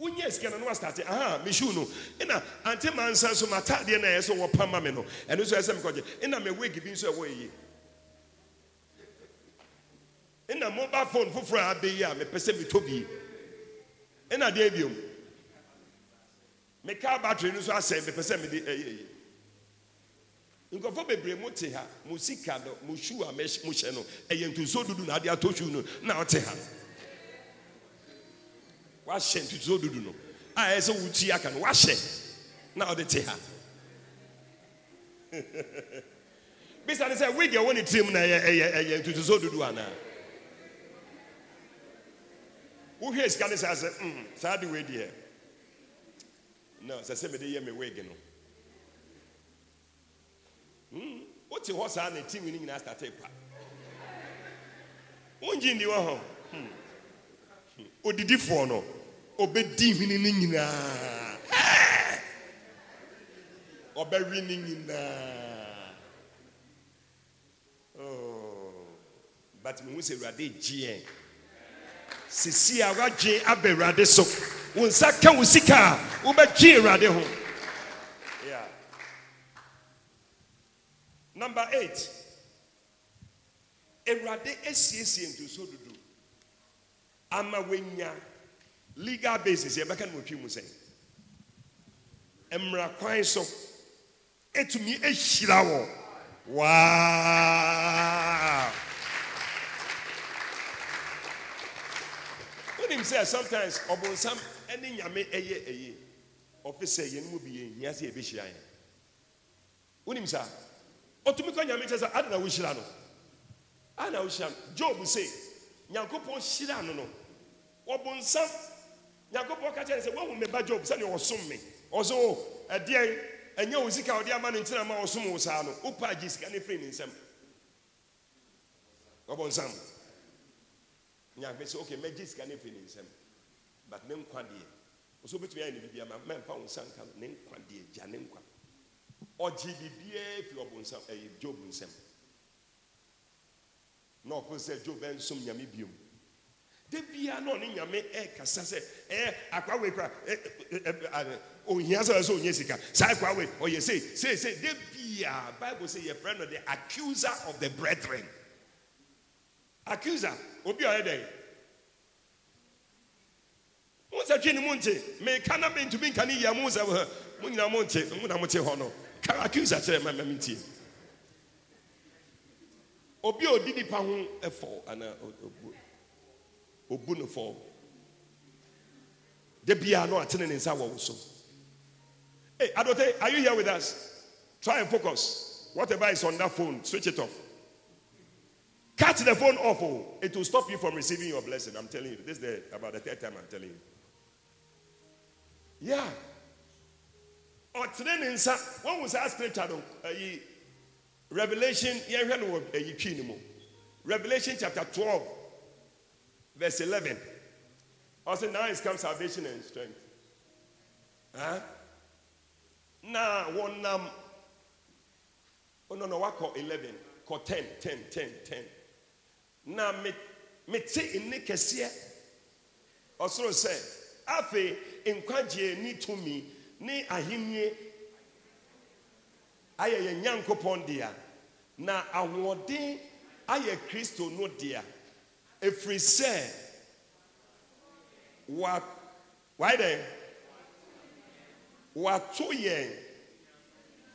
Wonyɛ sika no na wastate aha mehyuu no. Ɛna ante mansa so mataadeɛ no ɛyɛ sɛ wɔpa ma me no. Ɛno nso ɛsɛ mekɔgye ɛna mewig bi nso ɛwɔ yie ɛna mobile phone foforɔ a abɛyi a mepɛ sɛ metɔ bi ɛna deɛ biom meka battery no nso asɛe mepɛ sɛ mede ɛyɛ yi nkurɔfoɔ bebree mo te ha. Mo sika no mo shoe a mohyɛ no ɛyɛ ntutuo dudu na ade atɔ shoe no na ɔte ha. Wahyɛ ntutuo dudu no. A ɛyɛ sɛ wotu aka no wahyɛ na ɔde te ha. *laughs* Bisa ne sɛ wig a ɛwɔ ne tirim na ɛyɛ ɛyɛ ɛyɛ ntutuo dudu anaa wohwɛ sika ne saa sɛ saa de wei deɛ no sɛ sɛ mede yɛ me wig no Mm, wote hɔ saa na tim no nyinaa state pa wongye ndi wɔ hɔ Hmm. Hmm. odidifoɔ no ɔbɛdi hwene no nyinaa ɔbɛwe no nyinaa Oh. but mehu sɛ awurade gyeɛ sisi a woadwe aba awurade so. Wo nsa ka wo sika a wobɛgye awurade ho Number eight. Awurade asiesie ntoso dodo ama wenya legal basis yɛbɛka no wɔtwi mu sɛn mmara kwan so ɛtumi ahyira wɔ waa wonim sɛ sometimes ɔbonsam ne nyame ɛyɛ ɛyi ɔfe sɛ yɛn mu bi yɛnhia sɛ yɛbɛhyira yɛn wonim saa ɔtumi kɔ nyame kyɛ sɛ ade na wohyira no? Ade na wohyira no? Job se nyankopɔn hyira no no. Ɔbonsam nyankopɔn ka kyerɛ no sɛ woahu me ba job sɛdeɛ ɔsom me. Ɔso o ɛdeɛn? Ɛnyɛ wo sika ama no ntina ma ɔsom wo saa no? Wopa agye sika no firi ne nsɛm ɔbonsam nyame sɛ ok mɛgye sika no firi ne nsɛm. But ne nkwa deɛ ɔsɛ wobɛtumi ayɛ ne bibia ma mɛmfa wo nsa nka ne nkwa deɛ gya ne nkwa. Ɔgye biribiara firi ɔbonsam ɛyɛ job nsɛm. Na ɔfo sɛ job ɛnsom nyame biom. Da bia na ɔne nyame ɛkasa sɛ ɛyɛ akwawe kora ohia sɛ sɛ ɔnyɛ sika. Saa akwawe ɔyɛ sei sei sei. Bia bible sɛ yɛfrɛ no the accuser of the brethren accuser obi ɔyɛ dɛn mo twe ne mu nte meka na mentumi nka ne yia mo sɛ mo nyina mo nte mo na mote hɔ no. Ka accuser kyerɛ ma ma mentie obi a ɔdi nipa ho ɛfɔ anaa ɔbu no fɔ da biara no atene ne nsa wɔ wo so. Hey adote are you here with us? Try and focus. Whatever is on that phone switch it off. Cut the phone off oh. it will stop you from receiving your blessing. I'm telling you this is the, about the third time i'm telling you. Yeah. Ɔtene ne nsa wɔn wò sɛ scripture ɛyi uh, revelation yɛhwɛ no wɔ ɛyi twi ne revelation chapter twelve verse eleven. Ɔsɛ now is come salvation and strength. Huh? wɔnam um, oh no no wakɔ eleven? Kɔ ten ten ten ten na me mete nne kɛseɛ. Ɔsoro sɛ afei nkwagyeɛ ni tumi ne ahennie ayɛ yɛn nyankopɔn dea. Na ahoɔden ayɛ kristo no dea. Ɛfiri sɛ wa wae wato yɛn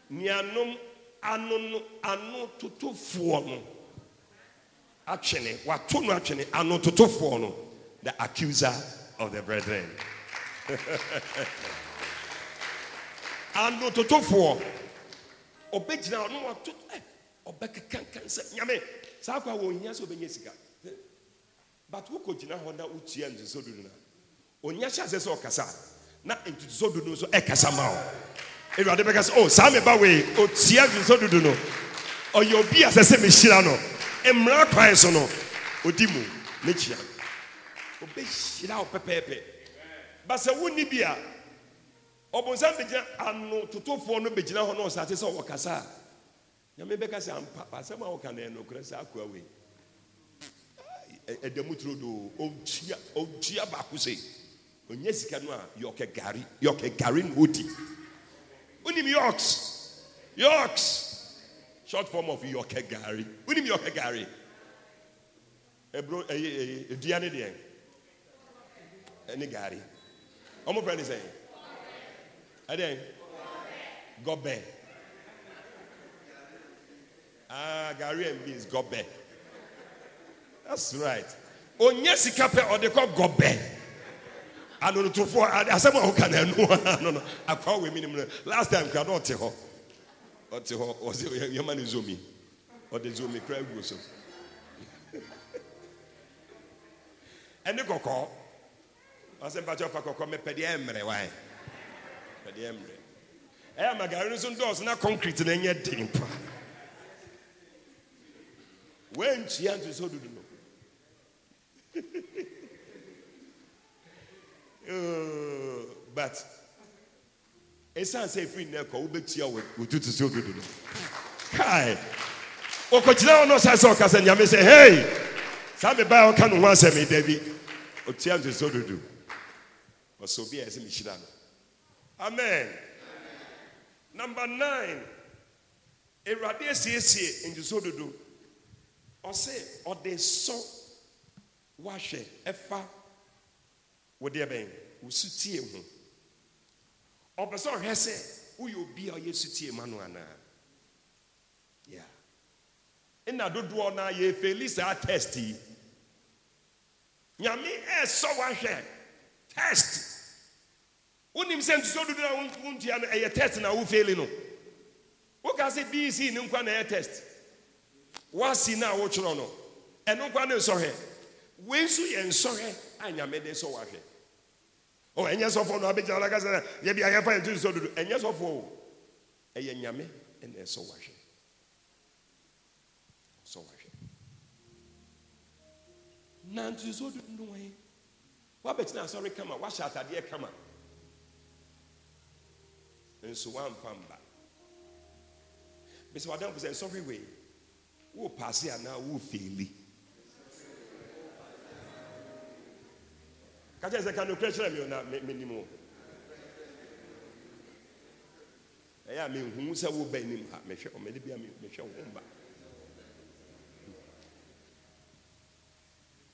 nuanom ano no ano totofoɔ no. Atwene wato no atwene ano totofoɔ no the accuser of the brethren. *laughs* Ano totofoɔ ɔbɛgyina hɔ no wato ɛ ɔbɛkekankan sɛ nyame saa kɔ a wɔhia sɛ ɔbɛnya sika. But wokɔgyina hɔ na wotua ntutusɔ dodo no a ɔnya hyɛ asɛ sɛ ɔkasa. Na ntutusɔ dodo nso ɛkasa ma wo. Awurade bɛka sɛ o saa meba wei ɔtua ntutusɔ dodo no. Ɔyɛ obi a sɛ mehyira no mmara kwan so no ɔdi mu ne kyia ɔbɛhyira wo pɛpɛɛpɛ. Ba sɛ wonni bi a ɔbonsam bɛgyina ano totofoɔ no bɛgyina hɔ na ɔsate sɛ ɔwɔ kasa a nyame bɛka sɛ ampa asɛm a woka no ɛ nokorɛ sɛ akoa wei. Turo do ɔgyia baako sɛ ɔnya sika no a yɔkɛ gari yɔkɛ gari na ɔdi. Wonim yorks yorks short form of yɔkɛ gari wonim yɔkɛ gari ɛburo ɛyɛ ɛyɛ edua ne deɛ ɛne gari ɔmo fɛ ne sɛ ɛdeɛ gɔbɛ ah gari and beans gɔbɛ that's right. Onye sika pɛ ɔde kɔ gɔbɛ anonotofo asɛm a woka na ɛno *laughs* no no. Akwa wɔ mi nim no. Last time na ɔte hɔ ɔte hɔ ɔsɛ yɛma no zomi. Ɔde zomi kura *laughs* gu so ɛne kɔkɔɔ ɔsɛ mpakyɛ ɔfa kɔkɔɔ mɛpɛ deɛ ɛmmerɛ wae. Pɛ deɛ ɛmmerɛ ɛyɛ ama gari no nso dɔɔso na concrete no ɛnyɛ den pa wɔantua nto sɛ dudu no. *laughs* But ɛsiane sɛ ɛfiri nnɛ kɔ wobɛtua wotutu sɛ ododo no. Kae. Ɔkɔgyina hɔ no ɔsae sɛ ɔka sɛ nyame sɛ hei saa mebaa ɔka no ho asɛm da bi ɔtua nto ɔsɛ obi a no. Amen. Number nine. Awurade asiesie ntoso dodo ɔse ɔde sɔ wahwɛ ɛfa wodeɛ bɛn wo sutie ho ɔpɛ sɛ ɔhwɛ sɛ woyɛ obi a ɔyɛ sutie ma no anaa ya nna dodoɔ no yɛfeli saa test yi. Nyame ɛsɔ wahwɛ. Test. Wonim sɛ ntuso dodo a wontua no ɛyɛ test na wofeli no. Woka sɛ bec ne nkwa na ɛyɛ test. Woasi no a wotwerɛ no ɛno nkwa ne nsɔhwɛ. Wei nso yɛ nsɔhwɛ a nyame de sɔ wahwɛ. O ɛnyɛ sɔfoɔ no abɛgyina ɔlaka sɛ yɛbi ayɛfa yɛn to nsɔ dodo ɛnyɛ sɔfoɔ o ɛyɛ nyame ɛna ɛsɔ wahwɛ sɔ wahwɛ na nto nsɔ dodo wɔn wabɛgyina asɔre kama wahyɛ atadeɛ kama. Nso wamfa mba bɛsɛ wadamfo sɛ nsɔhwɛ wei wo paase anaa wo feeli kakyɛ sɛ ka nokorɛ kyerɛ me na menim o ɛyɛ a menhu sɛ woba anim ha mehwɛ ɔmɛde bia mehwɛ wo mba.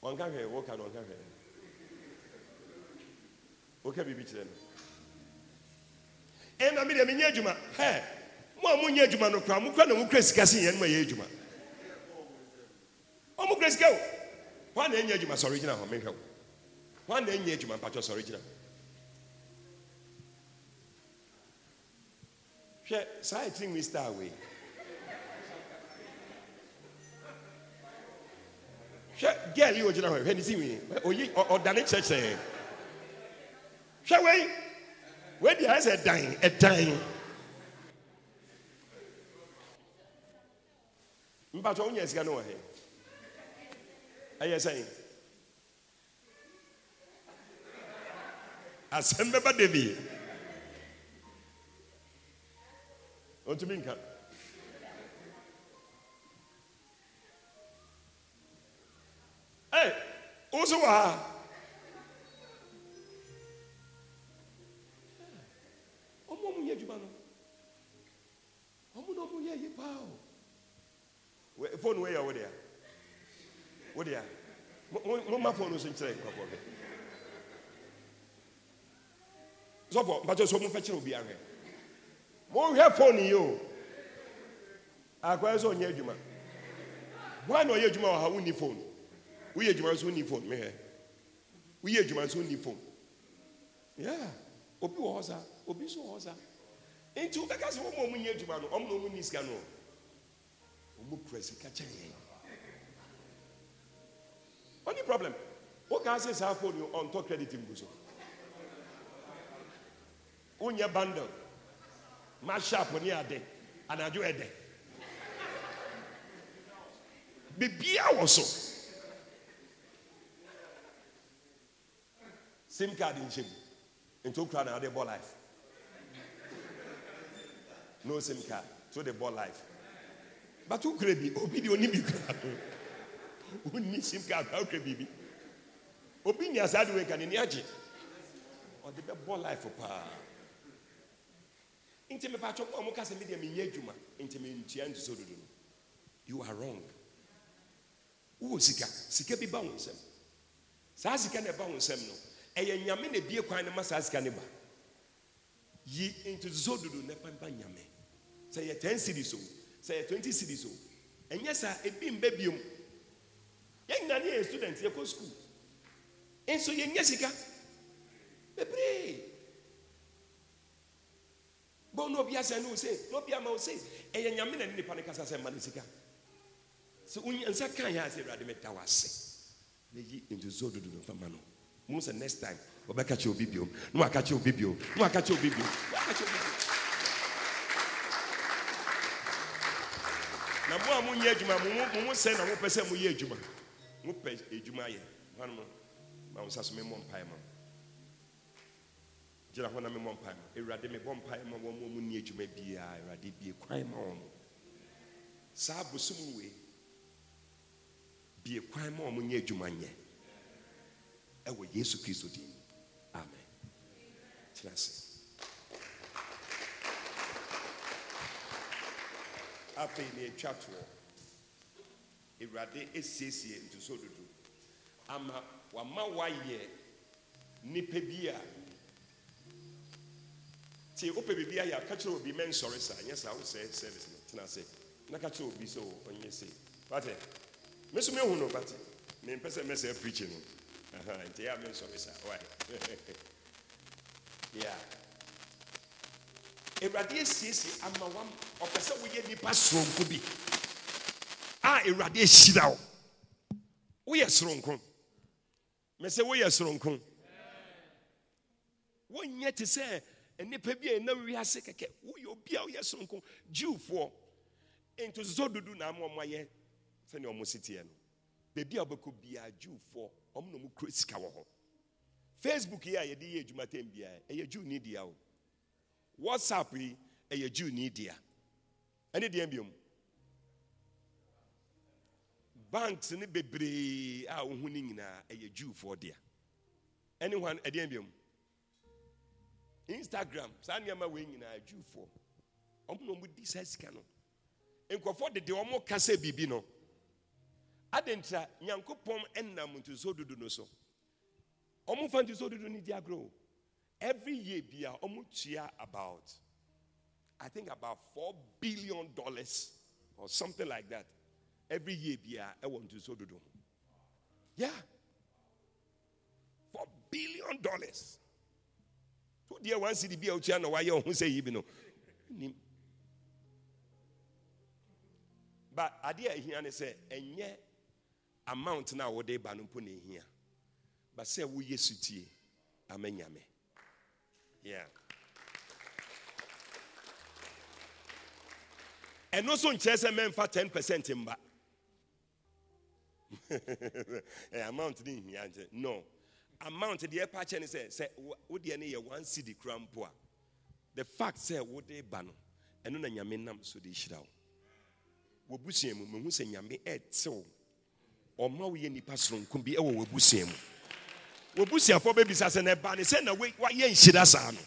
Ɔnka hwɛ woka no ɔnka hwɛ woka biribi kyerɛ no. Ɛna medeɛ menyɛ adwuma. Hɛ mo a monyɛ adwuma no kora mokora na mokura sika se yɛn no ma yɛ adwuma. Ɔmokura sika o. Hɔ na ɛnyɛ adwuma sɔre gyina hɔ mehwɛ wo hɔ na ɛnyɛ adwuma mpatwɔ sɔre gyina hwɛ saa ɛtiri nwi star wei hwɛ girl yi ogyina hɔ hwɛ ne ti wi oyi ɔdane kyerɛkyerɛ hwɛ wei wei deɛ ayɛ sɛ ɛdan ɛdan mpatwɔ wonya sika no wɔ he ɛyɛ sɛn asɛm bɛba da bi ɔntumi nka. Hey, wo so wɔ ha ɔmo ɔmo yɛ adwuma no ɔmo na ɔmo yɛ yi paa o phone wei yɛ wo dea wo no so nkyerɛ nkɔfoɔ hwɛ sɔfo mpatɔ so mo fɛ kyerɛ obi ahwɛ mo hwɛ phone yi o. Akɔyɛ sɛ adwuma wɔn na ɔyɛ adwuma wɔ ha wo ni phone woyɛ adwuma nso ni phone mehwɛ woyɛ adwuma nso ni phone yeah. Obi wɔ hɔ obi nso wɔ hɔ saa. Nti wobɛka sɛ wɔn wɔn adwuma no wɔn na wɔn ni sika no. Wɔn kura sika kyɛn problem. Woka sɛ saa yi ɔntɔ credit ngu so wonyɛ bundle. Ma sharp ne ade anadwo ɛdɛ bibia wɔ so. Sim card nhyɛ mu nti okura na ɔde bɔ life. No sim card. So de bɔ life. But okura bi obi de oni bi kura onni sim card kura okura biribi obi nya saa de wei ka ne ni agye ɔde bɛ bɔ life paa nti mepatwɔ mo a mo kasa mi deɛ menyɛ adwuma. Nti mentua nti so dodo no. You are wrong. Wowɔ sika. Sika bi ba wo nsɛm saa sika na ɛba wo nsɛm no ɛyɛ nyame na ebie kwan no ma saa sika no ba. Yi ntotoso dodo na pampa nyame. Sɛ yɛ 10 cities o sɛ yɛ 20 cities o ɛnyɛ saa ebi mba biom. Yɛn nyinaa ne yɛ student yɛkɔ school. Nso yɛnyɛ sika. Bebree bɔn na obi asɛn no o se na obi ama o se ɛyɛ nyame na ne nipa ne kasa sɛ ma ne sika. Sɛ wonya nsa kan yɛ asɛ awurade mɛda wo ase na yi ntotoso dodo no fa ma no. Mu sɛ next time wɔbɛka kyerɛ obi biom na waka kyerɛ obi biom na waka kyerɛ obi biom waka kyerɛ obi biom na mo a monyɛ adwuma mo mo- mo mo sɛ na mopɛ sɛ moyɛ adwuma mopɛ adwuma yɛ hɔnom no ma wo nsa so memmɔ mpae ma wo. Gyina hɔ na memmɔ mpae ma wo. awurade mebɔ mpae ma wɔn mu ni adwuma biara. Awurade bie kwan ma wɔn saa bosom wei bie kwan ma wɔn nyɛ adwuma nyɛ. Ɛwɔ yesu kristo din. Mu. amen. Tena ase. Afei na atwa toɔ awurade asiesie ntoso dodo. Ama wama wayɛ nnipa bi a tie wopɛ biribi ayɛ ka kyerɛ obi mɛnsɔre saa nyɛ saa wosɛ service no tena ase. Na ka kyerɛ obi sɛ o, ɔnyɛ sei wate eh, me so mehu no bate eh, mempɛ sɛ mɛsɛ preachi no. Nti yɛ a mensɔre saa wae *laughs* yeah. Awurade asiesie ama wam ɔpɛ sɛ woyɛ nnipa soronko bi. A awurade ahyira wo. Woyɛ soronko. Mɛ sɛ woyɛ soronko. Wonyɛ te sɛ nnipa bi a ɛnam wiase kɛkɛ woyɛ obi a woyɛ soronko jiwfoɔ ntososo dudu na ama ɔmo ayɛ sɛnea ɔmo si no. Baabi a wobɛkɔ biara jiwfoɔ ɔmo na ɔmo kura sika wɔ hɔ. Facebook yi a yɛde yɛ adwuma tɛm biara ɛyɛ jiw ni dea o. Whatsapp yi ɛyɛ jiw ni dea. Ɛne deɛ biom? Banks ne bebree a wohu ne nyinaa ɛyɛ jiwfoɔ dea. Ɛne hwan ɛdeɛ biom? Instagram saa nneɛma wei nyinaa jiwfoɔ ɔmo na ɔmo di saa sika no. Nkurɔfoɔ dede ɔmo kasa biribi no. Adentra nyankopɔn ɛnam ntoso dudu no so. Ɔmofa ntoso dudu no di agorɔ every year bia ɔmo tua about i think about four billion dollars or something like that. Every year bia ɛwɔ ntoso dudu ho. Yeah. Four billion dollars one city bi a otua na wayɛ ɔho sɛ yi bi no? Nim. But adeɛ a ehia ne sɛ ɛnyɛ amount na wɔde ba no mpo na ehia but sɛ woyɛ sutie ama nyame yeah ɛno nso nkyerɛ sɛ mɛmfa ten percent mba amount ne nhia nkyɛ no amount deɛ ɛpa kyɛ ne sɛ sɛ wo- wodeɛ ne yɛ one cedi kora mpo a the fact sɛ wode ba no ɛno na nyame nam so de hyira wo. Wɔbusua mu mehu sɛ nyame ɛtew ɔma woyɛ nnipa soronko bi ɛwɔ wɔbusua mu. Wɔbusuafoɔ bɛbisa sɛ na ɛba ne sɛ na wayɛ nhyira saa no?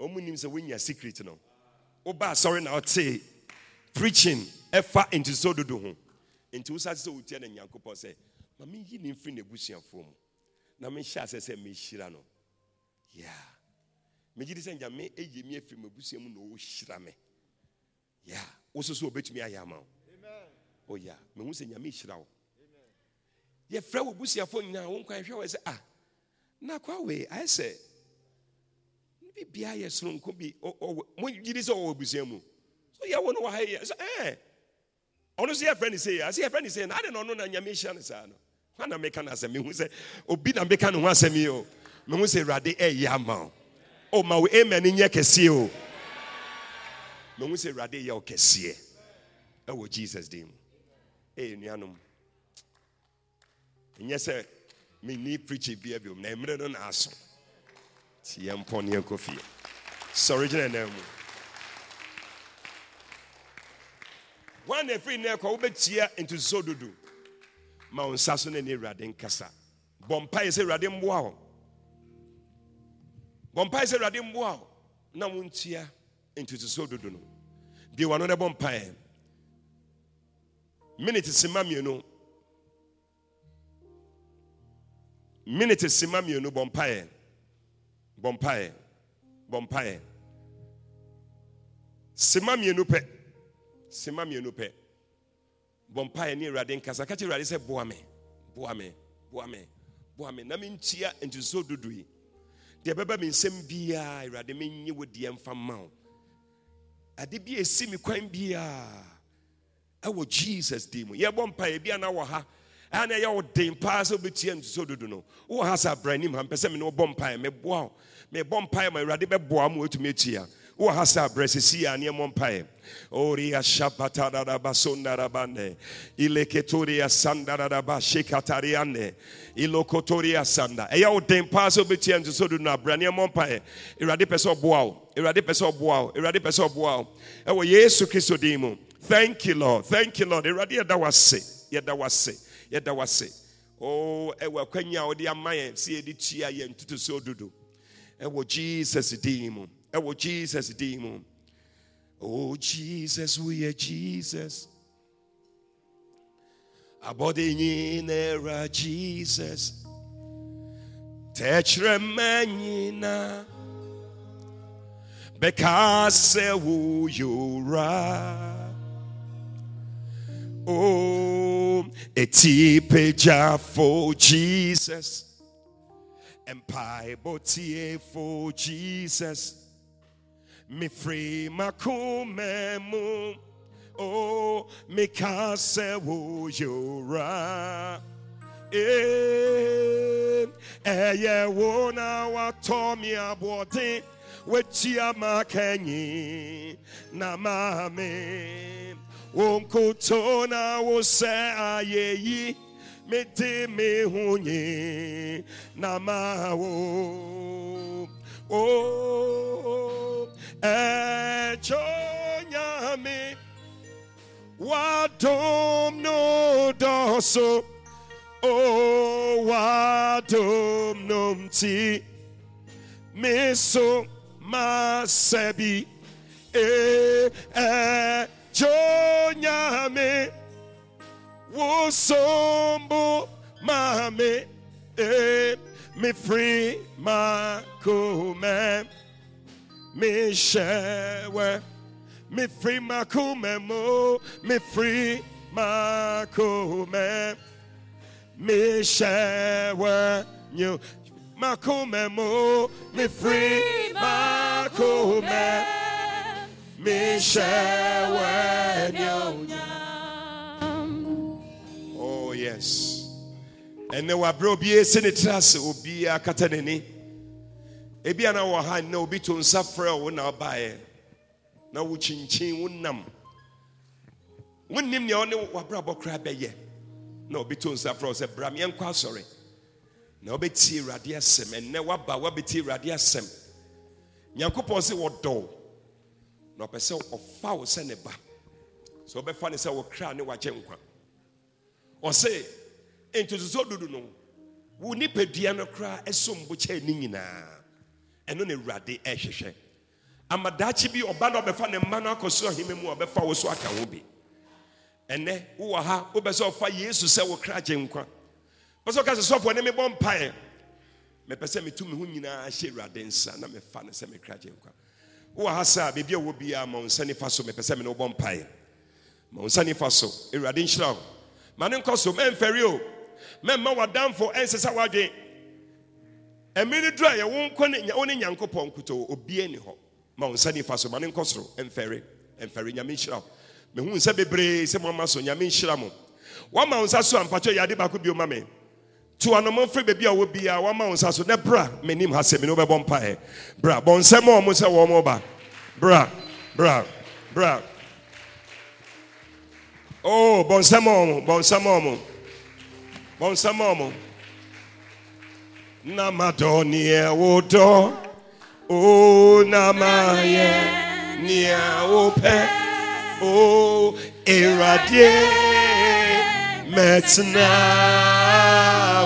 Ɔmu nim sɛ wonya secret no. Woba asɔre na ɔtee preaching ɛfa ntiso dodo ho. Nti wosa sɛ wotia no nyankopɔn sɛ ma meyi ne mfiri n'abusuafoɔ mu na mehyɛ asɛ sɛ mehyira no. Ya megye di sɛ nyame ɛyi me afiri m'abusua mu na ɔhyira me. Ya wo so so wɔbɛtumi ayɛ ama wo. O ya mehu sɛ nyame hyira wo. Yɛfrɛ wo busuafoɔ nyinaa wo nkwan hwɛ wɔ sɛ ah na kwa wei ayɛ sɛ ne biribiaa yɛ soronko bi mogye sɛ ɔwɔ abusua mu. So yɛwo no wɔ ha yɛ sɛ ɛɛ ɔno so yɛfrɛ ne sei a? Sɛ yɛfrɛ ne sei na ade na ɔno na nyame hyira no saa no na meka no asɛm mehu sɛ obi na meka ne ho asɛm yi o mehu sɛ awurade ɛyɛ eh, ama oh, wo o ma wo amen nyɛ kɛseɛ o. Mehu sɛ awurade yɛ wo kɛseɛ ɛwɔ jesus din mu ɛyɛ nuanom ɛnyɛ sɛ menni preacher bia biom na mmerɛ no naaso nti yɛmpɔ ne yɛnkɔ fie. Sɔre gyina nan mu wọn na efiri nnɛ kɔ wobɛtia ntosuso dodo ma wo nsa so na ne awurade nkasa. Bɔ mpaeɛ sɛ awurade mboa wo. Bɔ mpaeɛ sɛ awurade mboa wo na wontia ntosuso dodo no. Bie minute sima mmienu. Minute sima mmienu bɔ mpaeɛ bɔ mpaeɛ bɔ mpaeɛ sima mmienu pɛ sima mmienu pɛ bɔ mpaeɛ ne awurade nkasa. Ka kyerɛ awurade sɛ boa me boa me boa me boa me na mentia ntosuo dodo yi. Deɛ ɛbɛba me nsɛm biara awurade menye wo deɛ mfa wo. Ade bi ɛsi me kwan biara ɛwɔ jesus din mu. Yɛbɔ mpaeɛ bia na wɔ ha ɛa na ɛyɛ wo den paa sɛ wobɛtia ntosuo dodo no. Wowɔ ha sɛ abra anim ha mpɛ sɛ me ne wobɔ mpaeɛ meboa mebɔ mpaeɛ ma awurade bɛboa ma watumi atia wowɔ ha sɛ sɛsi a neɛmɔ mpaeɛ oria shabatadadaba sondarabane ileketoria sandaradaba shekatariane ilokotoria sanda. Ɛyɛ wo den paa sɛ wobɛtia ntosuo dodo no abra neɛmɔ mpaeɛ awurade pɛ sɛ ɔboa wo awurade pɛ sɛ ɔboa wo awurade pɛ sɛ ɔboa wo yesu kristo din mu thank you lord. Thank you lord. Awurade yɛda wase yɛda wase yɛda wase o ɛwɔ akwanya a wode ama yɛn sɛ yɛde tua yɛn ntotosoɔ dodo ɛwɔ jesus din mu ɛwɔ jesus din mu oh jesus woyɛ jesus. Abɔde nyinara jesus. Tɛkyerɛma nyina bɛka sɛ woyɛ owura Oh, eti for Jesus. Empire botie for Jesus. Me free makumemu. Oh, me kase wo yora. Eh, eye wo na wa tomi abote. Wetia makenyi na mame. Wonkotona wo se ayeyi mete me hunye na ma wo o e chonya me wadom no doso o wadom nom ti meso masebi e e jonyame Wosombo mame eh, me free my kume me shewe me free my kume mo me free my kume me shewe you makume mo me free makume me shewe you Oh, yes. And now, bro, be a senator, will be a catanini. Ebi ana wɔ ha na obi to nsa frɛ wo na ɔbaeɛ. Na wo kyinkyin wo nam wonnim nea ɔne wabrabɔ koraa bɛyɛ. Na obi to nsa frɛ wo sɛ bra meɛnkɔ asɔre. Na wobɛtie awurade asɛm. Ɛnnɛ woaba woabɛtie awurade asɛm. Nyankopɔn sɛ wɔdɔ na ɔpɛ sɛ ɔfa wo sɛ ne ba. Sɛ wɔbɛfa ne sɛ wo kra ne wagye nkwa. Ɔse ntotoso dudu no wo nipadua no koraa ɛsom bo kyɛɛ nyinaa ɛno ne awurade ɛhwehwɛ. Amadaakye bi ɔba na ɔbɛfa ne mma no akɔ so ɔheme mu ɔbɛfa wo so aka wo bi. Ɛnɛ wowɔ ha wobɛ sɛ ɔfa yesu sɛ wo kra gye nkwa. Pɛ sɛ ɔka sɛ sɔfoɔ ne mebɔ mpaeɛ. Mepɛ sɛ metu me ho nyinaa hyɛ awurade nsa na mefa no sɛ mekra gye nkwa. Wowɔ ha sɛ a biribi a wɔ biara ma wo nsa nifa so mepɛ sɛ me ne wobɔ mpaeɛ. Ma wo nsa nifa so. Awurade nhyira wo. Ma ne nkɔ so mɛmfɛre o. Mɛmma w'adamfo ɛnsɛ sɛ woadwen ɛmi no duru a yɛwo nkɔ ne wo ne nyankopɔn nkutoo obie ni hɔ ma wo nsa nifa so ma ne nkɔ soro ɛmfɛre ɛmfɛre nyame nhyira wo. Mehu nsa bebree sɛ moama so nyame nhyira mo. Woama wo nsa so a mpatwɛ yɛade baako bio ma me. To anɔmɔmfiri baabi a wɔ biara woama wo nsa so. Ne bra m'anim ha sɛ me ne wobɛbɔ mpaeɛ bra bɔ nsɛm a ɔmo sɛ wɔ mo ba. Bra bra bra. Oh, bon samo, bon samo, bon samo. Namadonia wodo, oh namaye, nia ope, oh eradie, metna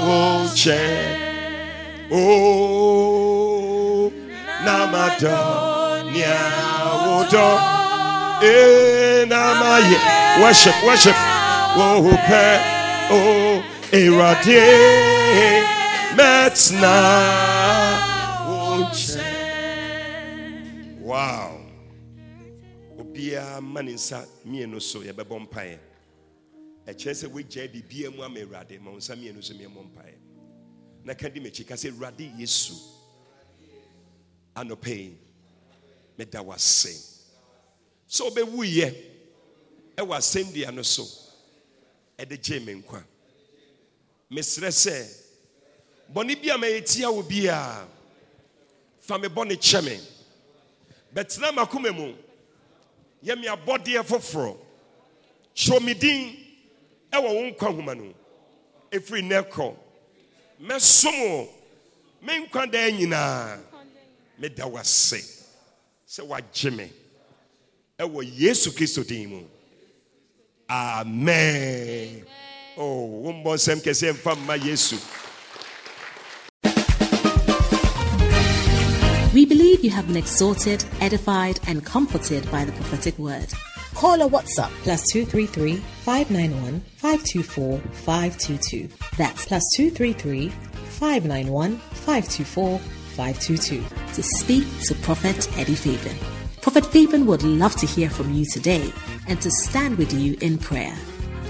oche, oh namadonia wodo, eh namaye. Worship, worship. O Oh, pay, oh, eradie, metna. Wow. Obia maninsa mienu so yɛbɛbɔ mpaeɛ ɛkyerɛ sɛ woagyae biribia mu ama awurade ma wo nsa mmienu so miɛmmɔ mpaeɛ na ka di m'akyi ka sɛ awurade yesu yi meda wase sɛ wobɛwuyɛ ɛwɔ asɛnnua no so ɛde gye me nkwa mesrɛ sɛ bɔne bi a mayɛtia wo biara fa me bɔne kyɛ me. Bɛtena m'akoma mu yɛ me abɔdeɛ foforɔ kyerɛ me din ɛwɔ wo nkwa nhoma no. Ɛfiri nnɛ kɔ. Mɛsom wo me nkwa daa nyinaa meda wo ase sɛ woagye me. Ɛwɔ yesu kristo din mu. Amen. Oh wombɔ nsɛm kɛsɛ mfa mma yesu We believe you have been exhorted, edified, and comforted by the prophetic word. Call or WhatsApp plus 233 591 524 522. That's plus 233 591 524 522. To speak to Prophet Eddie Fabian. Prophet Fabian would love to hear from you today and to stand with you in prayer.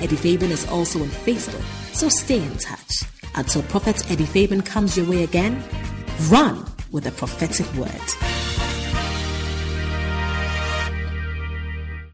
Eddie Fabian is also on Facebook, so stay in touch. Until Prophet Eddie Fabian comes your way again, run with a prophetic word.